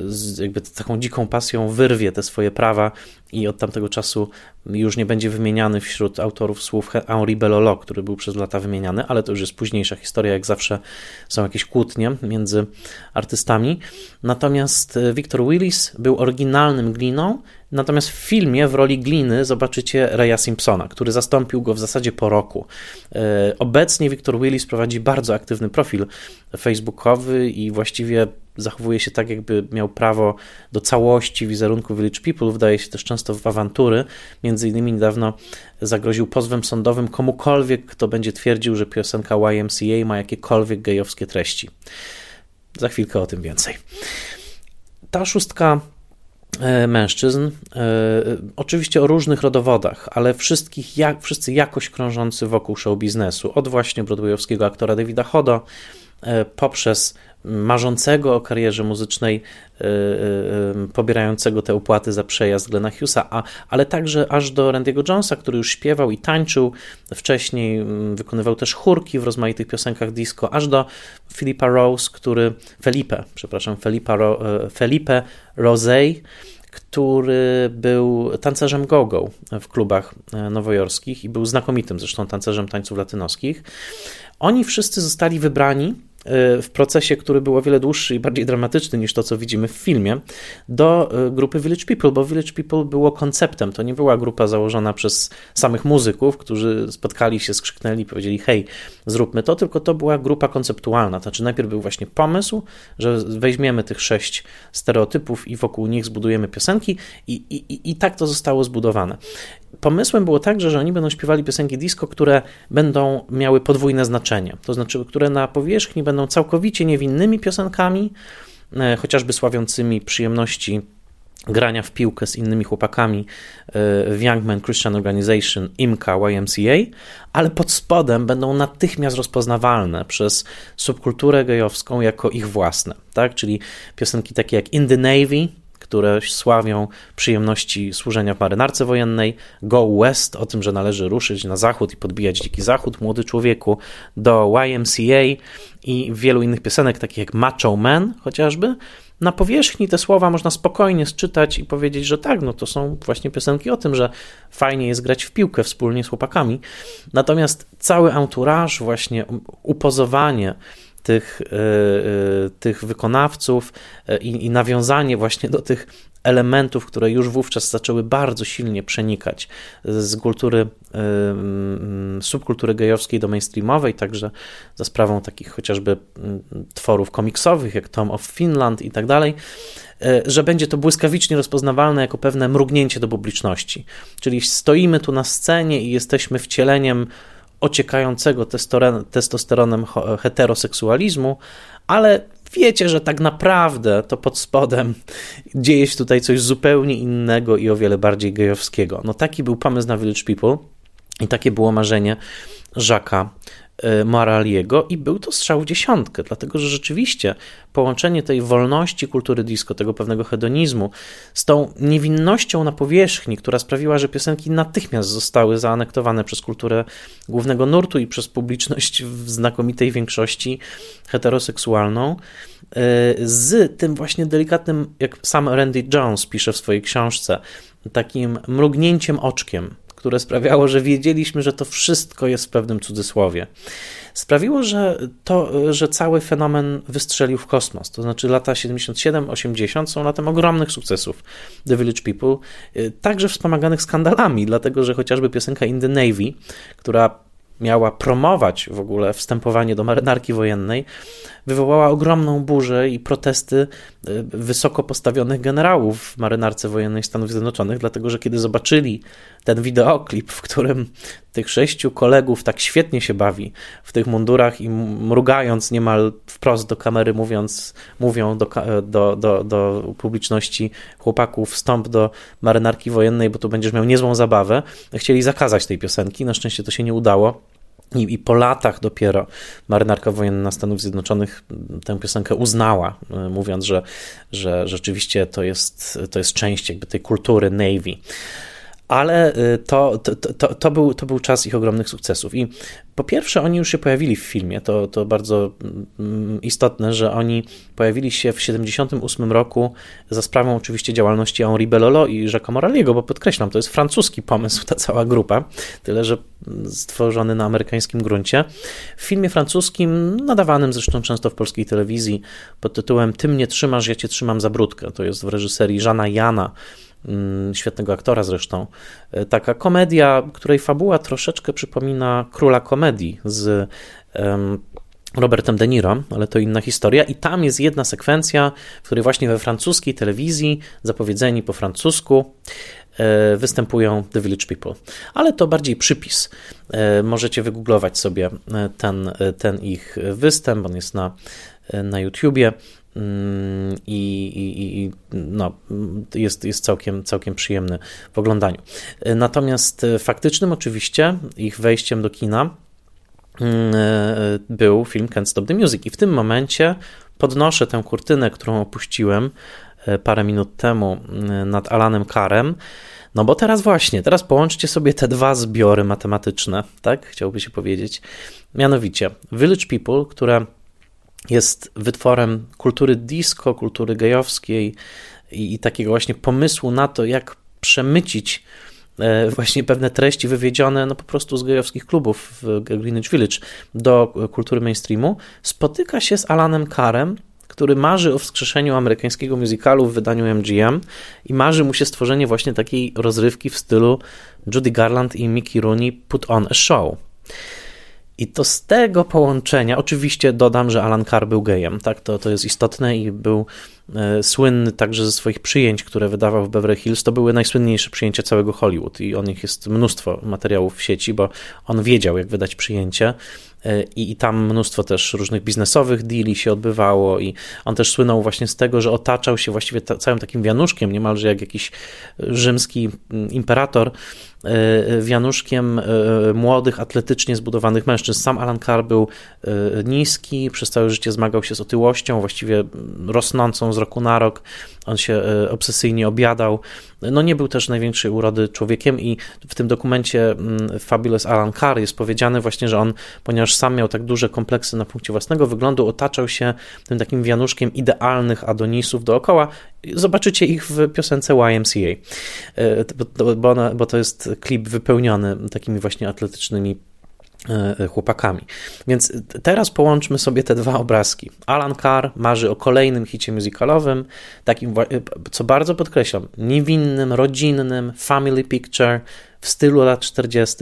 z jakby taką dziką pasją wyrwie te swoje prawa i od tamtego czasu już nie będzie wymieniany wśród autorów słów Henri Bellolo, który był przez lata wymieniany, ale to już jest późniejsza historia, jak zawsze są jakieś kłótnie między artystami. Natomiast e, Victor Willis był oryginalnym gliną Natomiast w filmie w roli gliny zobaczycie Raya Simpsona, który zastąpił go w zasadzie po roku. E, obecnie Victor Willis prowadzi bardzo aktywny profil facebookowy i właściwie zachowuje się tak, jakby miał prawo do całości wizerunku Village People. Wdaje się też często w awantury. Między innymi niedawno zagroził pozwem sądowym komukolwiek, kto będzie twierdził, że piosenka YMCA ma jakiekolwiek gejowskie treści. Za chwilkę o tym więcej. Ta szóstka E, mężczyzn, e, oczywiście o różnych rodowodach, ale wszystkich, jak, wszyscy jakoś krążący wokół show biznesu, od właśnie broadwayowskiego aktora Davida Hodo, e, poprzez marzącego o karierze muzycznej, y, y, y, pobierającego te opłaty za przejazd Glena Hughesa, a, ale także aż do Randy'ego Jonesa, który już śpiewał i tańczył, wcześniej mm, wykonywał też chórki w rozmaitych piosenkach disco, aż do Filipa Rose, który, Felipe, przepraszam, Felipa, Felipe Rosey, który był tancerzem go-go w klubach e, nowojorskich i był znakomitym zresztą tancerzem tańców latynoskich. Oni wszyscy zostali wybrani w procesie, który był o wiele dłuższy i bardziej dramatyczny niż to, co widzimy w filmie, do grupy Village People, bo Village People było konceptem. To nie była grupa założona przez samych muzyków, którzy spotkali się, skrzyknęli, powiedzieli: Hej, zróbmy to, tylko to była grupa konceptualna. Znaczy, najpierw był właśnie pomysł, że weźmiemy tych sześć stereotypów i wokół nich zbudujemy piosenki, i, i, i tak to zostało zbudowane. Pomysłem było także, że oni będą śpiewali piosenki disco, które będą miały podwójne znaczenie, to znaczy, które na powierzchni będą całkowicie niewinnymi piosenkami, e, chociażby sławiącymi przyjemności grania w piłkę z innymi chłopakami e, w Young Christian Organization, IMCA, YMCA, ale pod spodem będą natychmiast rozpoznawalne przez subkulturę gejowską jako ich własne, tak? Czyli piosenki takie jak In the Navy, które sławią przyjemności służenia w marynarce wojennej, Go West, o tym, że należy ruszyć na zachód i podbijać dziki zachód, młody człowieku, do YMCA i wielu innych piosenek, takich jak Macho Man chociażby, na powierzchni te słowa można spokojnie sczytać i powiedzieć, że tak, no to są właśnie piosenki o tym, że fajnie jest grać w piłkę wspólnie z chłopakami. Natomiast cały entourage, właśnie upozowanie tych, e, e, tych wykonawców e, i, i nawiązanie właśnie do tych elementów, które już wówczas zaczęły bardzo silnie przenikać z kultury, subkultury gejowskiej do mainstreamowej, także za sprawą takich chociażby tworów komiksowych, jak Tom of Finland i tak dalej, że będzie to błyskawicznie rozpoznawalne jako pewne mrugnięcie do publiczności. Czyli stoimy tu na scenie i jesteśmy wcieleniem ociekającego testosteronem heteroseksualizmu, ale wiecie, że tak naprawdę to pod spodem dzieje się tutaj coś zupełnie innego i o wiele bardziej gejowskiego. No taki był pomysł na Village People i takie było marzenie Żaka Y, Moraliego i był to strzał w dziesiątkę, dlatego że rzeczywiście połączenie tej wolności kultury disco, tego pewnego hedonizmu z tą niewinnością na powierzchni, która sprawiła, że piosenki natychmiast zostały zaanektowane przez kulturę głównego nurtu i przez publiczność w znakomitej większości heteroseksualną, y, z tym właśnie delikatnym, jak sam Randy Jones pisze w swojej książce, takim mrugnięciem oczkiem, które sprawiało, że wiedzieliśmy, że to wszystko jest w pewnym cudzysłowie. Sprawiło, że, to, że cały fenomen wystrzelił w kosmos. To znaczy lata 77-80 są latem ogromnych sukcesów The Village People, y, także wspomaganych skandalami, dlatego że chociażby piosenka In the Navy, która miała promować w ogóle wstępowanie do marynarki wojennej, wywołała ogromną burzę i protesty y, wysoko postawionych generałów w marynarce wojennej Stanów Zjednoczonych, dlatego że kiedy zobaczyli ten wideoklip, w którym tych sześciu kolegów tak świetnie się bawi w tych mundurach i mrugając niemal wprost do kamery, mówiąc, mówią do, do, do, do publiczności chłopaków, wstąp do marynarki wojennej, bo tu będziesz miał niezłą zabawę, chcieli zakazać tej piosenki. Na szczęście to się nie udało. I, I, po latach dopiero marynarka wojenna Stanów Zjednoczonych tę piosenkę uznała, e, mówiąc, że, że rzeczywiście to jest, to jest część jakby tej kultury Navy ale y, to, to, to, to, był, to był czas ich ogromnych sukcesów. I po pierwsze, oni już się pojawili w filmie. To, to bardzo mm, istotne, że oni pojawili się w 1978 roku za sprawą oczywiście działalności Henri Bellolo i Jacques'a Moraliego, bo podkreślam, to jest francuski pomysł, ta cała grupa, tyle że stworzony na amerykańskim gruncie. W filmie francuskim, nadawanym zresztą często w polskiej telewizji, pod tytułem Ty mnie trzymasz, ja cię trzymam za brudkę. To jest w reżyserii Żana Jana świetnego aktora zresztą. E, taka komedia, której fabuła troszeczkę przypomina Króla Komedii z Robertem De Niro, ale to inna historia. I tam jest jedna sekwencja, w której właśnie we francuskiej telewizji, zapowiedzeni po francusku, e, występują The Village People. Ale to bardziej przypis. E, możecie wygooglować sobie ten, ten ich występ, on jest na, na YouTubie. Mm, i, i, i, no, jest, jest całkiem, całkiem przyjemny w oglądaniu. Natomiast faktycznym oczywiście ich wejściem do kina mm, był film Can't Stop the Music i w tym momencie podnoszę tę kurtynę, którą opuściłem parę minut temu nad Alanem Karem, no bo teraz właśnie, teraz połączcie sobie te dwa zbiory matematyczne, tak chciałby się powiedzieć. Mianowicie Village People, które jest wytworem kultury disco, kultury gejowskiej i, i takiego właśnie pomysłu na to, jak przemycić e, właśnie pewne treści wywiedzione no po prostu z gejowskich klubów w Greenwich Village do kultury mainstreamu, spotyka się z Alanem Carem, który marzy o wskrzeszeniu amerykańskiego musicalu w wydaniu MGM i marzy mu się stworzenie właśnie takiej rozrywki w stylu Judy Garland i Mickey Rooney Put on a Show. I to z tego połączenia, oczywiście dodam, że Alan Carr był gejem, tak, to, to jest istotne i był e, słynny także ze swoich przyjęć, które wydawał w Beverly Hills. To były najsłynniejsze przyjęcia całego Hollywood i o nich jest mnóstwo materiałów w sieci, bo on wiedział, jak wydać przyjęcie e, i, i tam mnóstwo też różnych biznesowych deali się odbywało i on też słynął właśnie z tego, że otaczał się właściwie ta, całym takim wianuszkiem, niemalże jak jakiś rzymski mm, imperator, E, wianuszkiem e, młodych, atletycznie zbudowanych mężczyzn. Sam Alan Carr był e, niski, przez całe życie zmagał się z otyłością, właściwie rosnącą z roku na rok. On się obsesyjnie obiadał. No nie był też największej urody człowiekiem i w tym dokumencie Fabulous Alan Carr jest powiedziane właśnie, że on, ponieważ sam miał tak duże kompleksy na punkcie własnego wyglądu, otaczał się tym takim wianuszkiem idealnych adonisów dookoła. Zobaczycie ich w piosence YMCA, bo, ona, bo to jest klip wypełniony takimi właśnie atletycznymi e, chłopakami. Więc teraz połączmy sobie te dwa obrazki. Alan Carr marzy o kolejnym hicie musicalowym, takim, e, co bardzo podkreślam, niewinnym, rodzinnym, family picture w stylu lat 40.,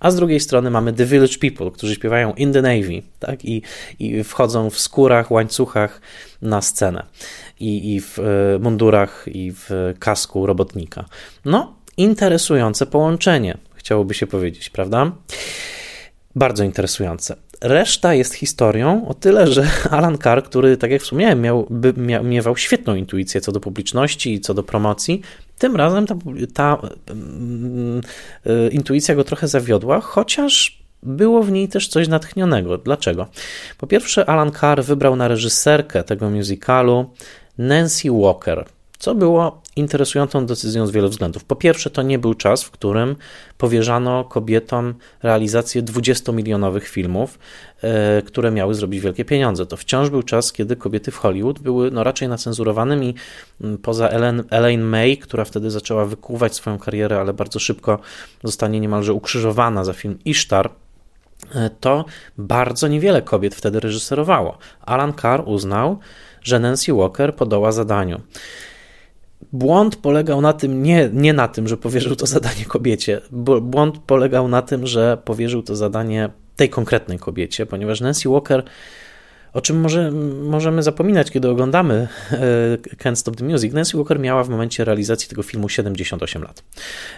a z drugiej strony mamy The Village People, którzy śpiewają In the Navy tak? I, i wchodzą w skórach, łańcuchach na scenę i, i w e, mundurach i w kasku robotnika. No, interesujące połączenie, chciałoby się powiedzieć, prawda? Bardzo interesujące. Reszta jest historią o tyle, że Alan Carr, który, tak jak wspomniałem, miał, by, miał, świetną intuicję co do publiczności i co do promocji, tym razem ta, ta y, intuicja go trochę zawiodła, chociaż było w niej też coś natchnionego. Dlaczego? Po pierwsze, Alan Carr wybrał na reżyserkę tego musicalu Nancy Walker co było interesującą decyzją z wielu względów. Po pierwsze, to nie był czas, w którym powierzano kobietom realizację 20-milionowych filmów, e, które miały zrobić wielkie pieniądze. To wciąż był czas, kiedy kobiety w Hollywood były no, raczej nacenzurowanymi. Poza Ellen, Elaine May, która wtedy zaczęła wykuwać swoją karierę, ale bardzo szybko zostanie niemalże ukrzyżowana za film Ishtar, to bardzo niewiele kobiet wtedy reżyserowało. Alan Carr uznał, że Nancy Walker podoła zadaniu. Błąd polegał na tym, nie, nie na tym, że powierzył to zadanie kobiecie. Błąd polegał na tym, że powierzył to zadanie tej konkretnej kobiecie, ponieważ Nancy Walker, o czym może, możemy zapominać, kiedy oglądamy e, Can't Stop the Music, Nancy Walker miała w momencie realizacji tego filmu 78 lat.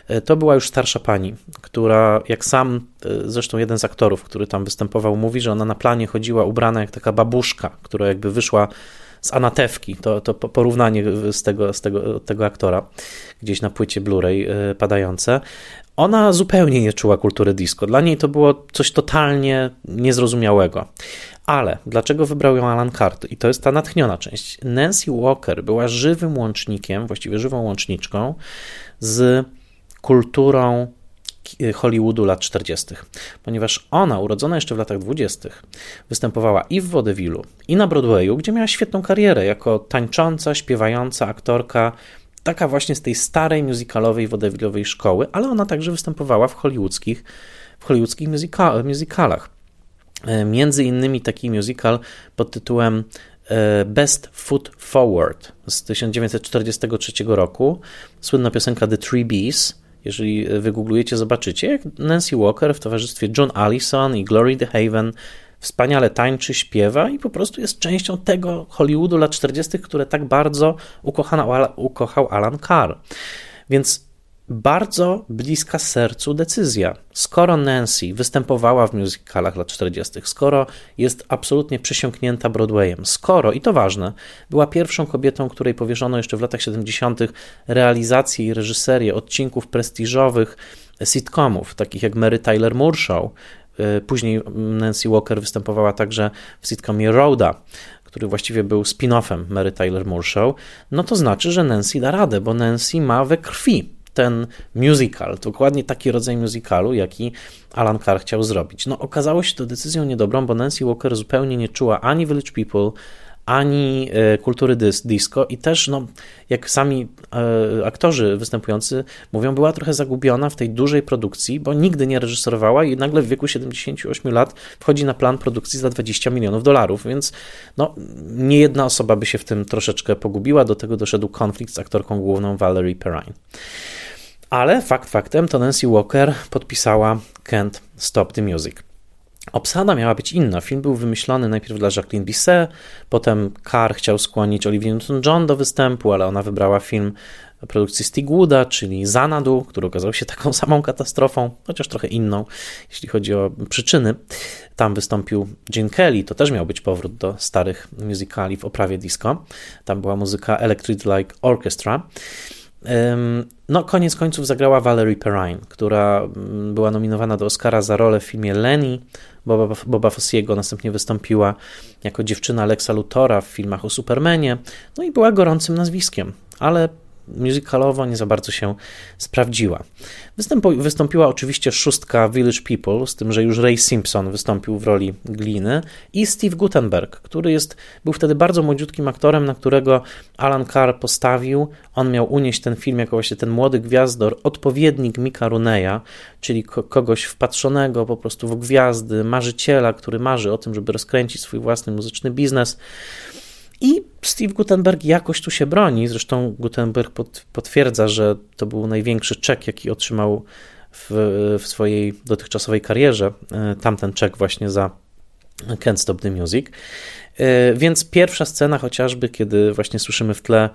E, to była już starsza pani, która, jak sam, e, zresztą jeden z aktorów, który tam występował, mówi, że ona na planie chodziła ubrana jak taka babuszka, która jakby wyszła z Anatewki, to, to porównanie z tego, z tego, tego aktora, gdzieś na płycie Blu-ray e, padające. Ona zupełnie nie czuła kultury disco. Dla niej to było coś totalnie niezrozumiałego. Ale dlaczego wybrał ją Alan Carr? I to jest ta natchniona część. Nancy Walker była żywym łącznikiem, właściwie żywą łączniczką z kulturą Hollywoodu lat 40., ponieważ ona, urodzona jeszcze w latach 20., występowała i w Wodewillu, i na Broadwayu, gdzie miała świetną karierę jako tańcząca, śpiewająca aktorka, taka właśnie z tej starej musicalowej wodewillowej szkoły, ale ona także występowała w hollywoodzkich, w hollywoodzkich musical, musicalach. E, między innymi taki musical pod tytułem e, Best Foot Forward z 1943 roku, słynna piosenka The Three Bees, jeżeli wygooglujecie, zobaczycie, jak Nancy Walker w towarzystwie John Allison i Glory DeHaven wspaniale tańczy, śpiewa i po prostu jest częścią tego Hollywoodu lat 40., które tak bardzo ukochał Alan Carr. Więc bardzo bliska sercu decyzja. Skoro Nancy występowała w musicalach lat 40., skoro jest absolutnie przesiąknięta Broadwayem, skoro, i to ważne, była pierwszą kobietą, której powierzono jeszcze w latach 70. realizację i reżyserię odcinków prestiżowych sitcomów, takich jak Mary Tyler Moore Show, y, Później Nancy Walker występowała także w sitcomie Rhoda, który właściwie był spin-offem Mary Tyler Moore Show, no to znaczy, że Nancy da radę, bo Nancy ma we krwi ten musical, dokładnie taki rodzaj musicalu, jaki Alan Carr chciał zrobić. No, okazało się to decyzją niedobrą, bo Nancy Walker zupełnie nie czuła ani Village People, ani e, kultury disco i też, no, jak sami e, aktorzy występujący mówią, była trochę zagubiona w tej dużej produkcji, bo nigdy nie reżyserowała i nagle w wieku 78 lat wchodzi na plan produkcji za 20 milionów dolarów, więc no, nie jedna osoba by się w tym troszeczkę pogubiła, do tego doszedł konflikt z aktorką główną Valerie Perrine. Ale fakt faktem to Nancy Walker podpisała Can't Stop the Music. Obsada miała być inna. Film był wymyślony najpierw dla Jacqueline Bisset, potem Carr chciał skłonić Olivia Newton-John do występu, ale ona wybrała film produkcji Stigwooda, czyli Zanadu, który okazał się taką samą katastrofą, chociaż trochę inną, jeśli chodzi o przyczyny. Tam wystąpił Gene Kelly, to też miał być powrót do starych musicali w oprawie disco. Tam była muzyka Electric Like Orchestra. No, koniec końców zagrała Valerie Perrine, która mm, była nominowana do Oscara za rolę w filmie Lenny. Boba, Boba Fossiego, następnie wystąpiła jako dziewczyna Lexa Lutora w filmach o Supermanie, no i była gorącym nazwiskiem, ale musicalowo nie za bardzo się sprawdziła. wystąpiła oczywiście szóstka Village People, z tym, że już Ray Simpson wystąpił w roli Gliny i Steve Gutenberg, który jest, był wtedy bardzo młodziutkim aktorem, na którego Alan Carr postawił. On miał unieść ten film jako właśnie ten młody gwiazdor, odpowiednik Mika Runeya, czyli kogoś wpatrzonego po prostu w gwiazdy, marzyciela, który marzy o tym, żeby rozkręcić swój własny muzyczny biznes. I Steve Gutenberg jakoś tu się broni. Zresztą Gutenberg potwierdza, że to był największy czek, jaki otrzymał w, w swojej dotychczasowej karierze. E, tamten czek właśnie za Can't Stop the Music. E, więc pierwsza scena, chociażby, kiedy właśnie słyszymy w tle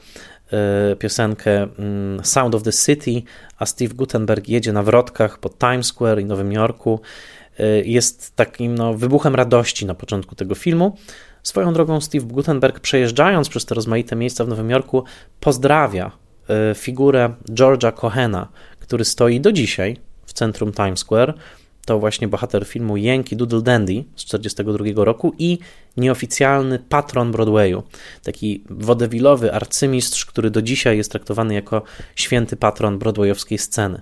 e, piosenkę mm, Sound of the City, a Steve Gutenberg jedzie na wrotkach po Times Square i Nowym Jorku, jest takim no, wybuchem radości na początku tego filmu. Swoją drogą Steve Gutenberg przejeżdżając przez te rozmaite miejsca w Nowym Jorku pozdrawia e, figurę George'a Cohena, który stoi do dzisiaj w centrum Times Square. To właśnie bohater filmu Yankee Doodle Dandy z 1942 roku i nieoficjalny patron Broadwayu. Taki wodewilowy arcymistrz, który do dzisiaj jest traktowany jako święty patron broadwayowskiej sceny.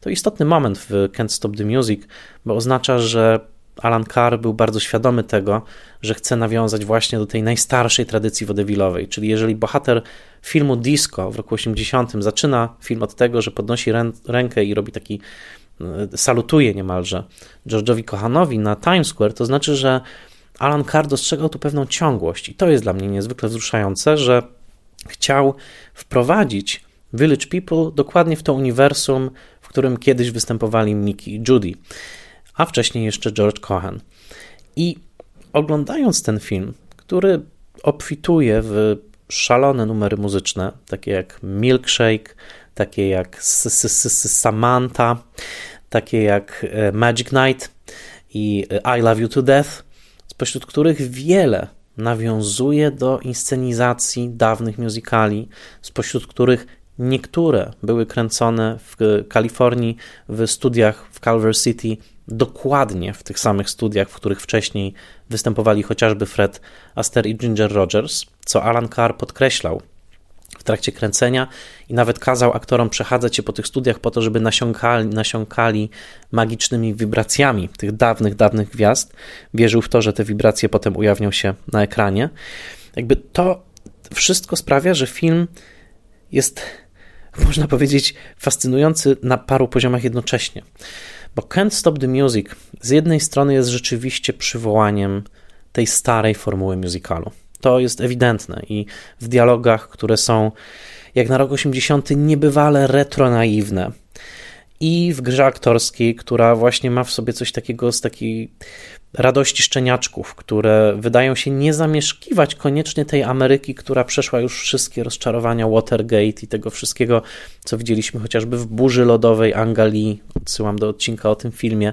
To istotny moment w Can't Stop the Music, bo oznacza, że Alan Carr był bardzo świadomy tego, że chce nawiązać właśnie do tej najstarszej tradycji wodewilowej, czyli jeżeli bohater filmu Disco w roku 80 zaczyna film od tego, że podnosi rękę i robi taki e, salutuje niemalże George'owi Kohanowi na Times Square, to znaczy, że Alan Carr dostrzegał tu pewną ciągłość. I to jest dla mnie niezwykle wzruszające, że chciał wprowadzić Village People dokładnie w to uniwersum, w którym kiedyś występowali Mickey i Judy a wcześniej jeszcze George Cohan. I oglądając ten film, który obfituje w szalone numery muzyczne, takie jak Milkshake, takie jak Samantha, takie jak e, Magic Night i I Love You to Death, spośród których wiele nawiązuje do inscenizacji dawnych musicali, spośród których niektóre były kręcone w Kalifornii w studiach w Culver City dokładnie w tych samych studiach, w których wcześniej występowali chociażby Fred Astaire i Ginger Rogers, co Alan Carr podkreślał w trakcie kręcenia i nawet kazał aktorom przechadzać się po tych studiach po to, żeby nasiąkali, nasiąkali magicznymi wibracjami tych dawnych, dawnych gwiazd. Wierzył w to, że te wibracje potem ujawnią się na ekranie. Jakby to wszystko sprawia, że film jest, można powiedzieć, fascynujący na paru poziomach jednocześnie. Bo Can't Stop the Music z jednej strony jest rzeczywiście przywołaniem tej starej formuły musicalu. To jest ewidentne i w dialogach, które są jak na rok 80 niebywale retro-naiwne i w grze aktorskiej, która właśnie ma w sobie coś takiego z takiej radości szczeniaczków, które wydają się nie zamieszkiwać koniecznie tej Ameryki, która przeszła już wszystkie rozczarowania Watergate i tego wszystkiego, co widzieliśmy chociażby w burzy lodowej Angali. Odsyłam do odcinka o tym filmie.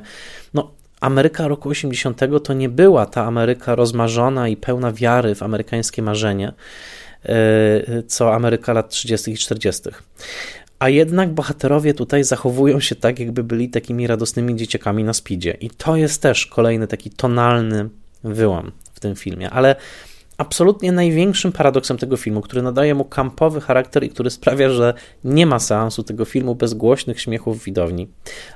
No, Ameryka roku 80 to nie była ta Ameryka rozmarzona i pełna wiary w amerykańskie marzenie, e, co Ameryka lat 30. i 40 a jednak bohaterowie tutaj zachowują się tak, jakby byli takimi radosnymi dzieciakami na speedzie. I to jest też kolejny taki tonalny wyłom w tym filmie, ale absolutnie największym paradoksem tego filmu, który nadaje mu kampowy charakter i który sprawia, że nie ma seansu tego filmu bez głośnych śmiechów w widowni.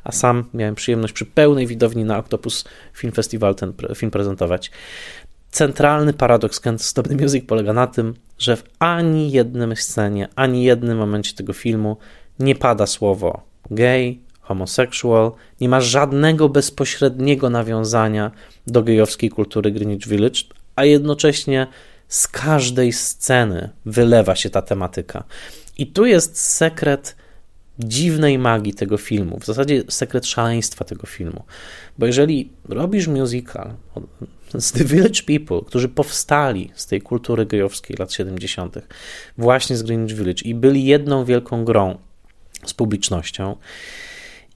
A sam miałem przyjemność przy pełnej widowni na Octopus Film Festival ten film prezentować centralny paradoks Can't Stop the Music polega na tym, że w ani jednym scenie, ani jednym momencie tego filmu nie pada słowo gay, homosexual, nie ma żadnego bezpośredniego nawiązania do gejowskiej kultury Greenwich Village, a jednocześnie z każdej sceny wylewa się ta tematyka. I tu jest sekret dziwnej magii tego filmu, w zasadzie sekret szaleństwa tego filmu. Bo jeżeli robisz musical z The Village People, którzy powstali z tej kultury gejowskiej lat 70., właśnie z Greenwich Village i byli jedną wielką grą z publicznością,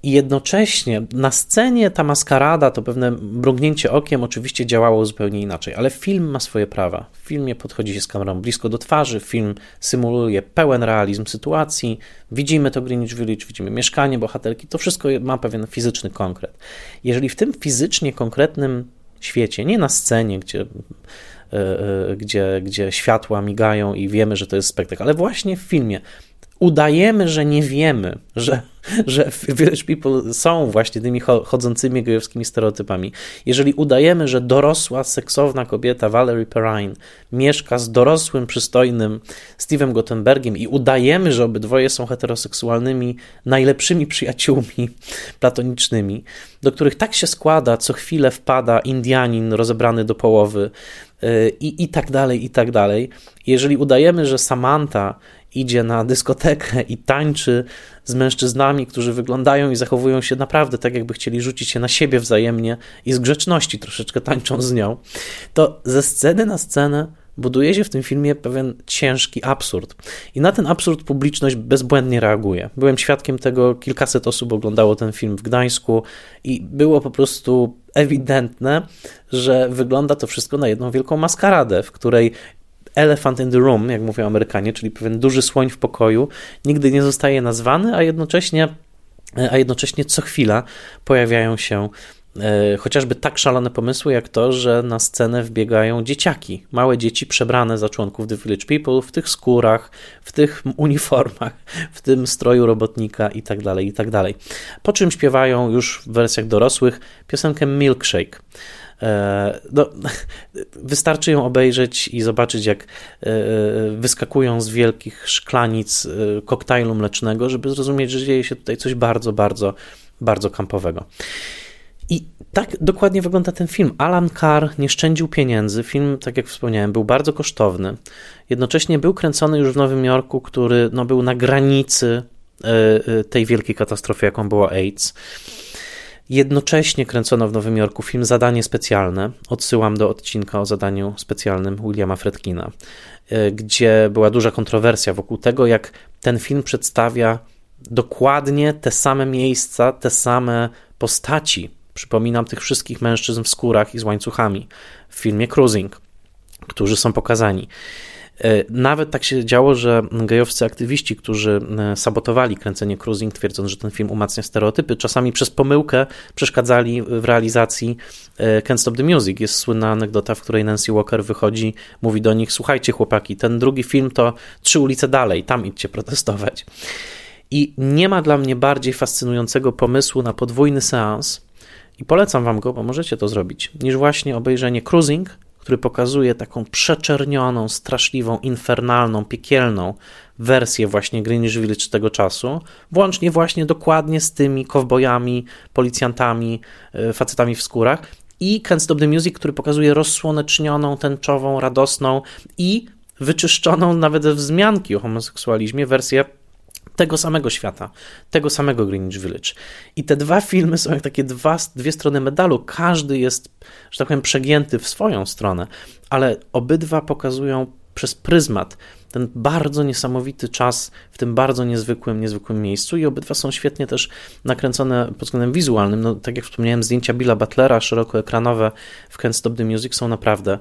i jednocześnie na scenie ta maskarada, to pewne mrugnięcie okiem oczywiście działało zupełnie inaczej, ale film ma swoje prawa. W filmie podchodzi się z kamerą blisko do twarzy, film symuluje pełen realizm sytuacji, widzimy to Greenwich Village, widzimy mieszkanie bohaterki, to wszystko ma pewien fizyczny konkret. Jeżeli w tym fizycznie konkretnym świecie, nie na scenie, gdzie e, e, gdzie, gdzie światła migają i wiemy, że to jest spektakl, ale właśnie w filmie udajemy, że nie wiemy, że, że Village People są właśnie tymi chodzącymi gejowskimi stereotypami. Jeżeli udajemy, że dorosła, seksowna kobieta Valerie Perrine mieszka z dorosłym, przystojnym Steve'em Gottenbergiem i udajemy, że obydwoje są heteroseksualnymi, najlepszymi przyjaciółmi platonicznymi, do których tak się składa, co chwilę wpada Indianin rozebrany do połowy, y, i, i tak dalej, i tak dalej. Jeżeli udajemy, że Samantha idzie na dyskotekę i tańczy z mężczyznami, którzy wyglądają i zachowują się naprawdę tak, jakby chcieli rzucić się na siebie wzajemnie i z grzeczności troszeczkę tańczą z nią, to ze sceny na scenę buduje się w tym filmie pewien ciężki absurd. I na ten absurd publiczność bezbłędnie reaguje. Byłem świadkiem tego, kilkaset osób oglądało ten film w Gdańsku i było po prostu ewidentne, że wygląda to wszystko na jedną wielką maskaradę, w której elephant in the room, jak mówią Amerykanie, czyli pewien duży słoń w pokoju, nigdy nie zostaje nazwany, a jednocześnie, a jednocześnie co chwila pojawiają się e, chociażby tak szalone pomysły, jak to, że na scenę wbiegają dzieciaki, małe dzieci przebrane za członków The Village People w tych skórach, w tych uniformach, w tym stroju robotnika i tak dalej, i tak. Po czym śpiewają już w wersjach dorosłych piosenkę Milkshake. E, no, wystarczy ją obejrzeć i zobaczyć, jak e, wyskakują z wielkich szklanic e, koktajlu mlecznego, żeby zrozumieć, że dzieje się tutaj coś bardzo, bardzo, bardzo kampowego. I tak dokładnie wygląda ten film. Alan Carr nie szczędził pieniędzy. Film, tak jak wspomniałem, był bardzo kosztowny. Jednocześnie był kręcony już w Nowym Jorku, który no, był na granicy tej wielkiej katastrofy, jaką była AIDS. Jednocześnie kręcono w Nowym Jorku film Zadanie Specjalne. Odsyłam do odcinka o zadaniu specjalnym Williama Fredkina, e, gdzie była duża kontrowersja wokół tego, jak ten film przedstawia dokładnie te same miejsca, te same postaci. Przypominam tych wszystkich mężczyzn w skórach i z łańcuchami w filmie Cruising, którzy są pokazani. E, nawet tak się działo, że gejowscy aktywiści, którzy e, sabotowali kręcenie Cruising, twierdząc, że ten film umacnia stereotypy, czasami przez pomyłkę przeszkadzali w realizacji e, Can't Stop the Music. Jest słynna anegdota, w której Nancy Walker wychodzi, mówi do nich: Słuchajcie, chłopaki, ten drugi film to trzy ulice dalej, tam idźcie protestować. I nie ma dla mnie bardziej fascynującego pomysłu na podwójny seans, i polecam wam go, bo możecie to zrobić, niż właśnie obejrzenie Cruising który pokazuje taką przeczernioną, straszliwą, infernalną, piekielną wersję właśnie Greenwich Village tego czasu, włącznie właśnie dokładnie z tymi kowbojami, policjantami, e, facetami w skórach i Can't Stop the Music, który pokazuje rozsłonecznioną, tęczową, radosną i wyczyszczoną nawet wzmianki o homoseksualizmie wersję tego samego świata, tego samego Greenwich Village. I te dwa filmy są jak takie dwa, dwie strony medalu. Każdy jest, że tak powiem, przegięty w swoją stronę, ale obydwa pokazują przez pryzmat ten bardzo niesamowity czas w tym bardzo niezwykłym, niezwykłym miejscu i obydwa są świetnie też nakręcone pod względem wizualnym. No, tak jak wspomniałem, zdjęcia Billa Butlera szerokoekranowe w Can't Stop the Music są naprawdę,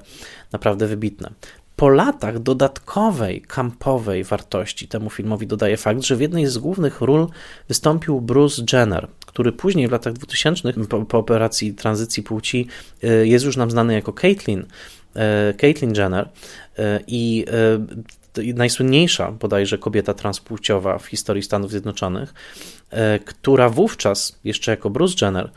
naprawdę wybitne po latach dodatkowej, kampowej wartości temu filmowi dodaje fakt, że w jednej z głównych ról wystąpił Bruce Jenner, który później w latach 2000 po, po operacji tranzycji płci y, jest już nam znany jako Caitlyn, y, Caitlyn Jenner y, i najsłynniejsza bodajże kobieta transpłciowa w historii Stanów Zjednoczonych, która wówczas, jeszcze jako Bruce Jenner,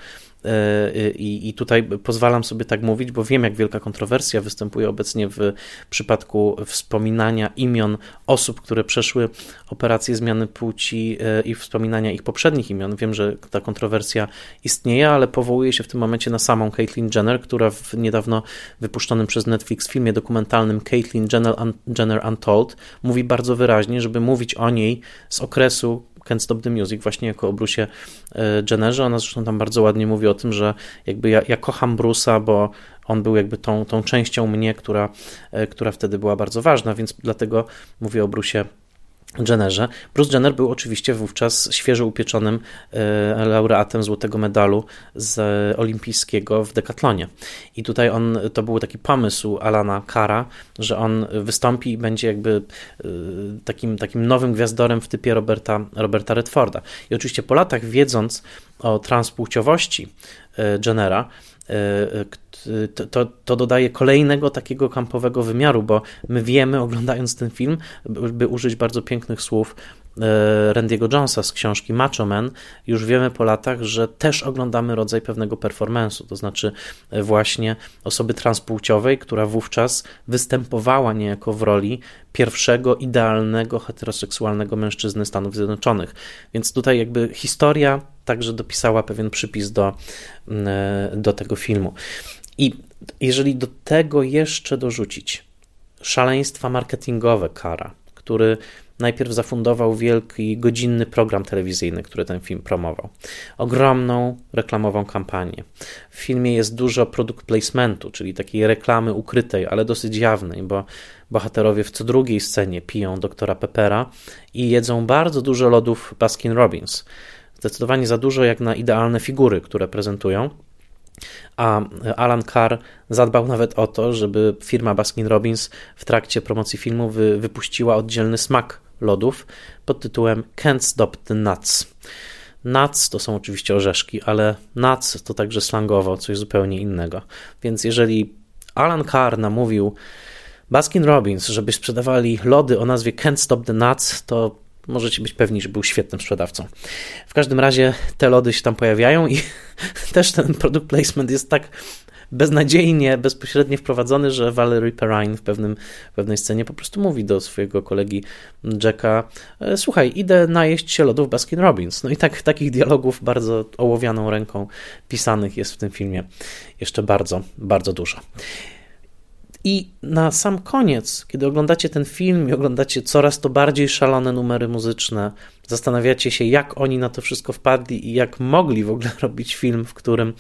i, i tutaj pozwalam sobie tak mówić, bo wiem, jak wielka kontrowersja występuje obecnie w przypadku wspominania imion osób, które przeszły operację zmiany płci i wspominania ich poprzednich imion. Wiem, że ta kontrowersja istnieje, ale powołuje się w tym momencie na samą Caitlyn Jenner, która w niedawno wypuszczonym przez Netflix filmie dokumentalnym Caitlyn Jenner Untold mówi bardzo wyraźnie, żeby mówić o niej z okresu Can't Stop the Music, właśnie jako o Bruce'ie e, Jennerze. Ona zresztą tam bardzo ładnie mówi o tym, że jakby ja, ja kocham Bruce'a, bo on był jakby tą, tą częścią mnie, która, e, która wtedy była bardzo ważna, więc dlatego mówię o Bruce'ie Jennerze. Bruce Jenner był oczywiście wówczas świeżo upieczonym e, laureatem złotego medalu z olimpijskiego w dekatlonie. I tutaj on, to był taki pomysł Alana Kara, że on wystąpi i będzie jakby e, takim, takim nowym gwiazdorem w typie Roberta, Roberta Redforda. I oczywiście po latach wiedząc o transpłciowości e, Jennera, to, to, to, dodaje kolejnego takiego kampowego wymiaru, bo my wiemy, oglądając ten film, by użyć bardzo pięknych słów Randy'ego Jonesa z książki Macho Man, już wiemy po latach, że też oglądamy rodzaj pewnego performance'u, to znaczy e, właśnie osoby transpłciowej, która wówczas występowała niejako w roli pierwszego idealnego heteroseksualnego mężczyzny Stanów Zjednoczonych. Więc tutaj jakby historia także dopisała pewien przypis do, e, do tego filmu. I jeżeli do tego jeszcze dorzucić szaleństwa marketingowe Kara, który najpierw zafundował wielki godzinny program telewizyjny, który ten film promował. Ogromną reklamową kampanię. W filmie jest dużo product placementu, czyli takiej reklamy ukrytej, ale dosyć jawnej, bo bohaterowie w co drugiej scenie piją doktora Peppera i jedzą bardzo dużo lodów Baskin Robbins. Zdecydowanie za dużo jak na idealne figury, które prezentują. A Alan Carr zadbał nawet o to, żeby firma Baskin Robbins w trakcie promocji filmu wy, wypuściła oddzielny smak lodów pod tytułem Can't Stop the Nuts. Nuts to są oczywiście orzeszki, ale nuts to także slangowo coś zupełnie innego. Więc jeżeli Alan Carr namówił Baskin Robbins, żeby sprzedawali lody o nazwie Can't Stop the Nuts, to możecie być pewni, że był świetnym sprzedawcą. W każdym razie te lody się tam pojawiają i też ten product placement jest tak beznadziejnie, bezpośrednio wprowadzony, że Valerie Perrine w, pewnym, w pewnej scenie po prostu mówi do swojego kolegi Jacka e, słuchaj, idę najeść się lodów Baskin Robbins. No i tak, takich dialogów bardzo ołowianą ręką pisanych jest w tym filmie jeszcze bardzo, bardzo dużo. I na sam koniec, kiedy oglądacie ten film i oglądacie coraz to bardziej szalone numery muzyczne, zastanawiacie się, jak oni na to wszystko wpadli i jak mogli w ogóle robić film, w którym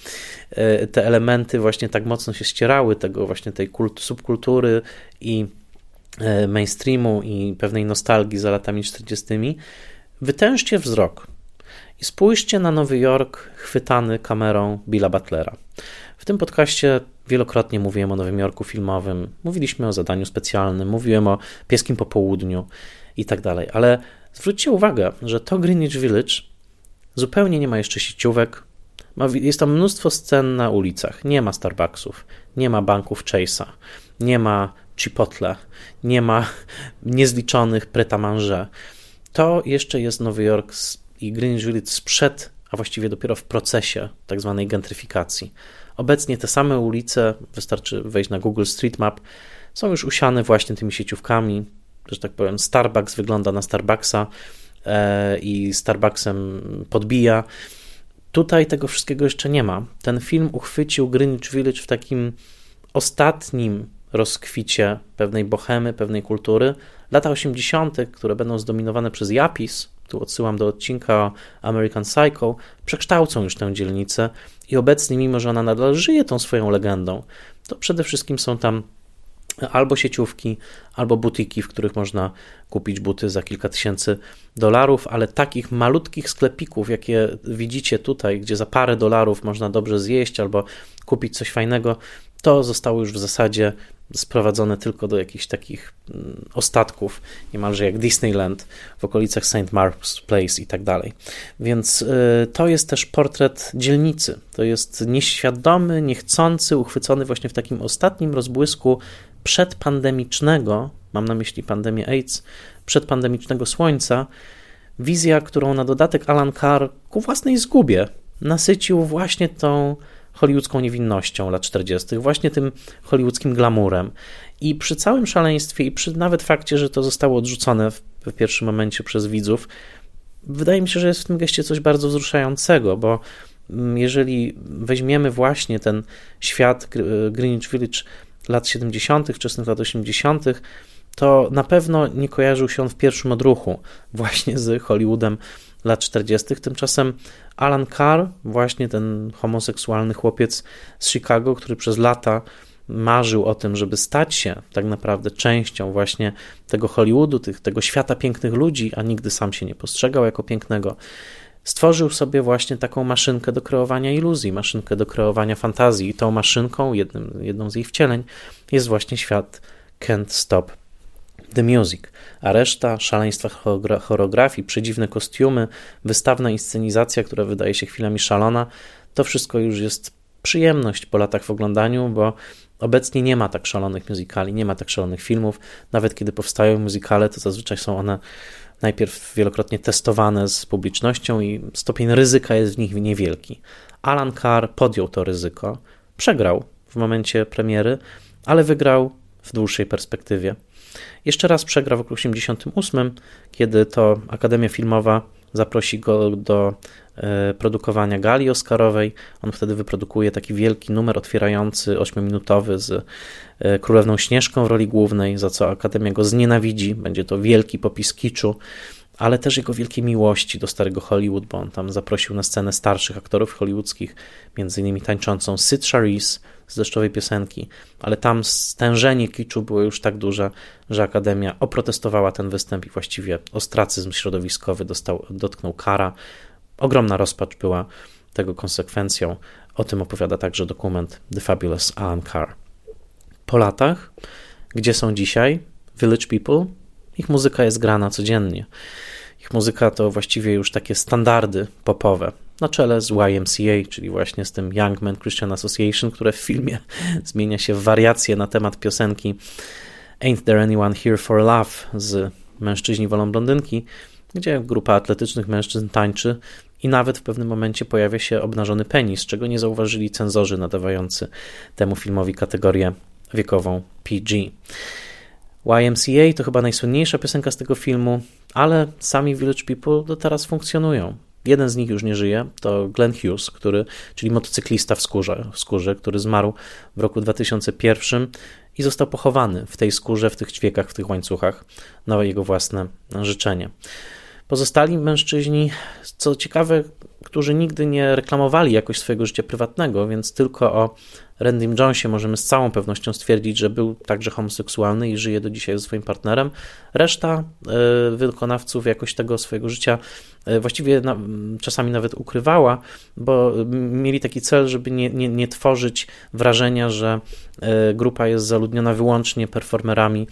e, te elementy właśnie tak mocno się ścierały, tego właśnie tej kult, subkultury i e, mainstreamu i pewnej nostalgii za latami 40. Wytężcie wzrok i spójrzcie na Nowy Jork chwytany kamerą Billa Butlera. W tym podcaście wielokrotnie mówiłem o Nowym Jorku filmowym, mówiliśmy o zadaniu specjalnym, mówiłem o pieskim popołudniu i tak dalej, ale zwróćcie uwagę, że to Greenwich Village zupełnie nie ma jeszcze sieciówek, jest tam mnóstwo scen na ulicach, nie ma Starbucksów, nie ma banków Chase'a, nie ma Chipotle, nie ma niezliczonych pretamanże. To jeszcze jest Nowy Jork i Greenwich Village sprzed, a właściwie dopiero w procesie tak zwanej gentryfikacji. Obecnie te same ulice, wystarczy wejść na Google Street Map, są już usiane właśnie tymi sieciówkami, że tak powiem, Starbucks wygląda na Starbucksa e, i Starbucksem podbija. Tutaj tego wszystkiego jeszcze nie ma. Ten film uchwycił Greenwich Village w takim ostatnim rozkwicie pewnej bohemy, pewnej kultury. Lata 80., które będą zdominowane przez Japis, tu odsyłam do odcinka American Psycho, przekształcą już tę dzielnicę i obecnie, mimo że ona nadal żyje tą swoją legendą, to przede wszystkim są tam albo sieciówki, albo butiki, w których można kupić buty za kilka tysięcy dolarów, ale takich malutkich sklepików, jakie widzicie tutaj, gdzie za parę dolarów można dobrze zjeść albo kupić coś fajnego, to zostało już w zasadzie sprowadzone tylko do jakichś takich mm, ostatków, niemalże jak Disneyland w okolicach St. Mark's Place i tak dalej. Więc y, to jest też portret dzielnicy. To jest nieświadomy, niechcący, uchwycony właśnie w takim ostatnim rozbłysku przedpandemicznego, mam na myśli pandemię AIDS, przedpandemicznego słońca, wizja, którą na dodatek Alan Carr ku własnej zgubie nasycił właśnie tą hollywoodzką niewinnością lat 40., właśnie tym hollywoodzkim glamurem. I przy całym szaleństwie i przy nawet fakcie, że to zostało odrzucone w, w pierwszym momencie przez widzów, wydaje mi się, że jest w tym geście coś bardzo wzruszającego, bo mm, jeżeli weźmiemy właśnie ten świat Greenwich Village lat 70., wczesnych lat 80., to na pewno nie kojarzył się on w pierwszym odruchu właśnie z Hollywoodem lat 40. Tymczasem Alan Carr, właśnie ten homoseksualny chłopiec z Chicago, który przez lata marzył o tym, żeby stać się tak naprawdę częścią właśnie tego Hollywoodu, tych, tego świata pięknych ludzi, a nigdy sam się nie postrzegał jako pięknego, stworzył sobie właśnie taką maszynkę do kreowania iluzji, maszynkę do kreowania fantazji. I tą maszynką, jednym, jedną z jej wcieleń, jest właśnie świat Can't Stop The Music, a reszta szaleństwa choreografii, przedziwne kostiumy, wystawna inscenizacja, która wydaje się chwilami szalona, to wszystko już jest przyjemność po latach w oglądaniu, bo obecnie nie ma tak szalonych muzykali, nie ma tak szalonych filmów. Nawet kiedy powstają muzykale, to zazwyczaj są one najpierw wielokrotnie testowane z publicznością i stopień ryzyka jest w nich niewielki. Alan Carr podjął to ryzyko, przegrał w momencie premiery, ale wygrał w dłuższej perspektywie. Jeszcze raz przegra w roku 1988, kiedy to Akademia Filmowa zaprosi go do e, produkowania gali Oscarowej. On wtedy wyprodukuje taki wielki numer otwierający 8-minutowy z e, Królewną Śnieżką w roli głównej, za co Akademia go znienawidzi. Będzie to wielki popis kiczu, ale też jego wielkiej miłości do starego Hollywood, bo on tam zaprosił na scenę starszych aktorów hollywoodzkich, między innymi tańczącą Sid Charisse, z deszczowej piosenki, ale tam stężenie kiczu było już tak duże, że Akademia oprotestowała ten występ i właściwie ostracyzm środowiskowy dostał, dotknął kara. Ogromna rozpacz była tego konsekwencją. O tym opowiada także dokument The Fabulous Alan Carr. Po latach, gdzie są dzisiaj Village People, ich muzyka jest grana codziennie. Ich muzyka to właściwie już takie standardy popowe na czele z YMCA, czyli właśnie z tym Young Men Christian Association, które w filmie zmienia się w wariację na temat piosenki Ain't There Anyone Here for Love z Mężczyźni wolą blondynki, gdzie grupa atletycznych mężczyzn tańczy i nawet w pewnym momencie pojawia się obnażony penis, czego nie zauważyli cenzorzy nadawający temu filmowi kategorię wiekową PG. YMCA to chyba najsłynniejsza piosenka z tego filmu, ale sami Village People do teraz funkcjonują. Jeden z nich już nie żyje, to Glenn Hughes, który, czyli motocyklista w skórze, w skórze, który zmarł w roku 2001 i został pochowany w tej skórze, w tych ćwiekach, w tych łańcuchach na jego własne życzenie. Pozostali mężczyźni, co ciekawe, którzy nigdy nie reklamowali jakoś swojego życia prywatnego, więc tylko o Randym Jonesie możemy z całą pewnością stwierdzić, że był także homoseksualny i żyje do dzisiaj ze swoim partnerem. Reszta e, wykonawców jakoś tego swojego życia e, właściwie na, czasami nawet ukrywała, bo mieli taki cel, żeby nie, nie, nie tworzyć wrażenia, że e, grupa jest zaludniona wyłącznie performerami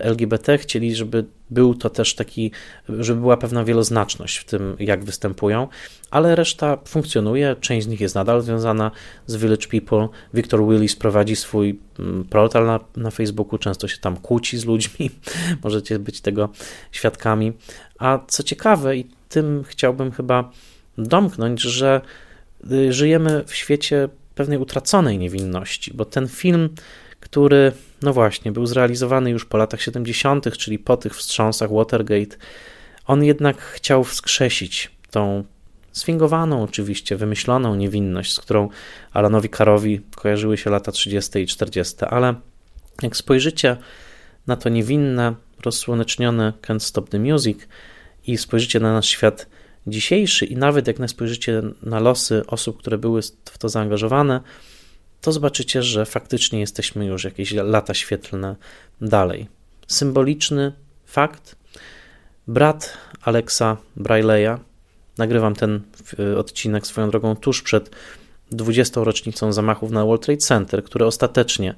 LGBT, chcieli, żeby był to też taki, żeby była pewna wieloznaczność w tym, jak występują, ale reszta funkcjonuje, część z nich jest nadal związana z Village People. Victor Willis prowadzi swój mm, portal na, na Facebooku, często się tam kłóci z ludźmi, możecie być tego świadkami. A co ciekawe, i tym chciałbym chyba domknąć, że y, żyjemy w świecie pewnej utraconej niewinności, bo ten film który, no właśnie, był zrealizowany już po latach 70., czyli po tych wstrząsach Watergate, on jednak chciał wskrzesić tą swingowaną oczywiście, wymyśloną niewinność, z którą Alanowi Karowi kojarzyły się lata 30. i 40., ale jak spojrzycie na to niewinne, rozsłonecznione Can't Stop the Music i spojrzycie na nasz świat dzisiejszy i nawet jak spojrzycie na losy osób, które były w to zaangażowane, to zobaczycie, że faktycznie jesteśmy już jakieś lata świetlne dalej. Symboliczny fakt. Brat Alexa Braileya, nagrywam ten odcinek swoją drogą tuż przed 20. rocznicą zamachów na World Trade Center, które ostatecznie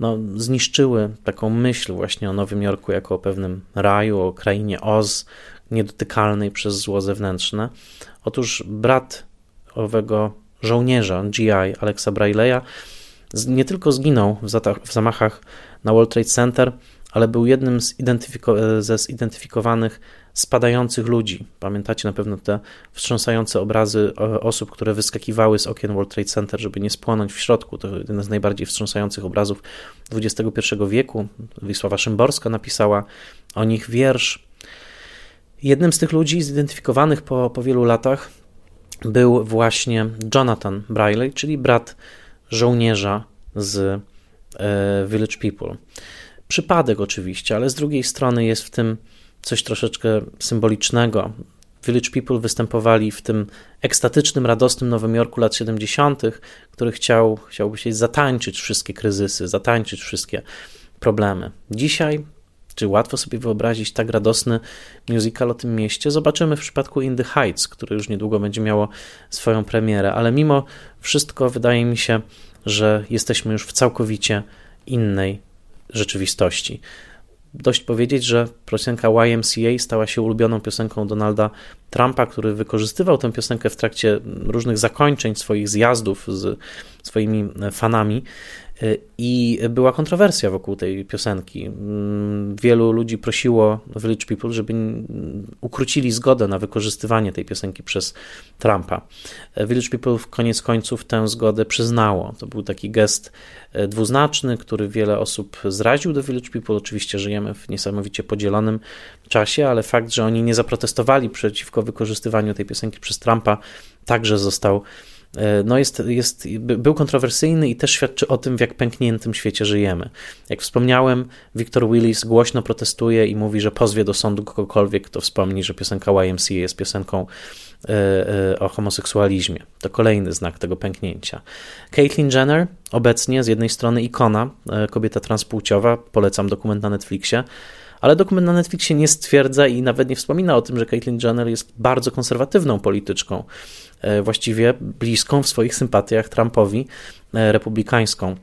no, zniszczyły taką myśl właśnie o Nowym Jorku jako o pewnym raju, o krainie Oz, niedotykalnej przez zło zewnętrzne. Otóż brat owego żołnierza GI Alexa Braileya nie tylko zginął w, zamachach na World Trade Center, ale był jednym z identyfiko- ze zidentyfikowanych spadających ludzi. Pamiętacie na pewno te wstrząsające obrazy osób, które wyskakiwały z okien World Trade Center, żeby nie spłonąć w środku. To jeden z najbardziej wstrząsających obrazów XXI wieku. Wisława Szymborska napisała o nich wiersz. Jednym z tych ludzi zidentyfikowanych po, po wielu latach był właśnie Jonathan Briley, czyli brat żołnierza z e, Village People. Przypadek oczywiście, ale z drugiej strony jest w tym coś troszeczkę symbolicznego. Village People występowali w tym ekstatycznym, radosnym Nowym Jorku lat 70., który chciał, chciałby się zatańczyć wszystkie kryzysy, zatańczyć wszystkie problemy. Dzisiaj, czy łatwo sobie wyobrazić tak radosny musical o tym mieście? Zobaczymy w przypadku In the Heights, które już niedługo będzie miało swoją premierę, ale mimo wszystko wydaje mi się, że jesteśmy już w całkowicie innej rzeczywistości. Dość powiedzieć, że piosenka YMCA stała się ulubioną piosenką Donalda Trumpa, który wykorzystywał tę piosenkę w trakcie różnych zakończeń swoich zjazdów z swoimi fanami. I była kontrowersja wokół tej piosenki. Wielu ludzi prosiło Village People, żeby ukrócili zgodę na wykorzystywanie tej piosenki przez Trumpa. Village People w koniec końców tę zgodę przyznało. To był taki gest e, dwuznaczny, który wiele osób zraził do Village People. Oczywiście żyjemy w niesamowicie podzielonym czasie, ale fakt, że oni nie zaprotestowali przeciwko wykorzystywaniu tej piosenki przez Trumpa, także został no jest, jest, był kontrowersyjny i też świadczy o tym, w jak pękniętym świecie żyjemy. Jak wspomniałem, Victor Willis głośno protestuje i mówi, że pozwie do sądu kogokolwiek, kto wspomni, że piosenka YMCA jest piosenką e, e, o homoseksualizmie. To kolejny znak tego pęknięcia. Caitlyn Jenner, obecnie z jednej strony ikona, kobieta transpłciowa, polecam dokument na Netflixie, ale dokument na Netflixie nie stwierdza i nawet nie wspomina o tym, że Caitlyn Jenner jest bardzo konserwatywną polityczką, e, właściwie bliską w swoich sympatiach Trumpowi, e, republikańską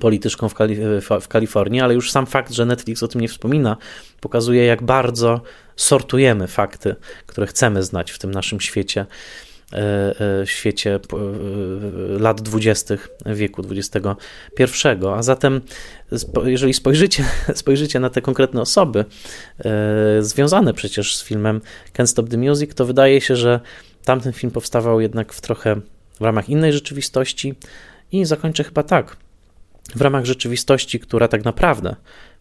polityczką w, Kali w, Kalifornii, ale już sam fakt, że Netflix o tym nie wspomina, pokazuje, jak bardzo sortujemy fakty, które chcemy znać w tym naszym świecie E, e, świecie e, lat dwudziestych wieku XXI. A zatem, jeżeli spojrzycie, spojrzycie na te konkretne osoby, związane przecież z filmem Can't Stop the Music, to wydaje się, że tamten film powstawał jednak w trochę w ramach innej rzeczywistości i zakończę chyba tak. W ramach rzeczywistości, która tak naprawdę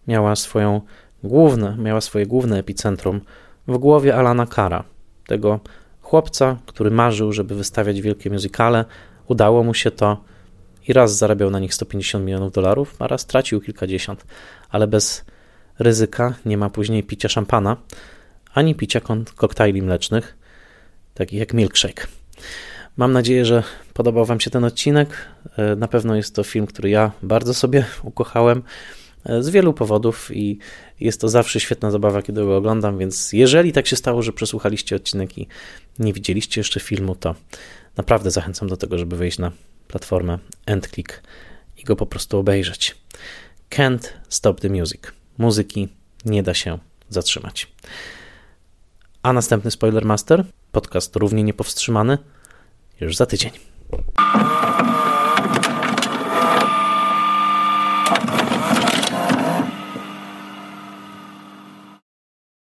miała swoją główne, miała swoje główne epicentrum w głowie Alana Kara, tego chłopca, który marzył, żeby wystawiać wielkie muzykale. Udało mu się to i raz zarabiał na nich 150 milionów dolarów, a raz stracił kilkadziesiąt, ale bez ryzyka nie ma później picia szampana ani picia koktajli mlecznych, takich jak milkshake. Mam nadzieję, że podobał Wam się ten odcinek. E, na pewno jest to film, który ja bardzo sobie ukochałem z wielu powodów i jest to zawsze świetna zabawa, kiedy go oglądam, więc jeżeli tak się stało, że przesłuchaliście odcinek i nie widzieliście jeszcze filmu, to naprawdę zachęcam do tego, żeby wejść na platformę EndClick i go po prostu obejrzeć. Can't stop the music. Muzyki nie da się zatrzymać. A następny Spoilermaster, podcast równie niepowstrzymany, już za tydzień.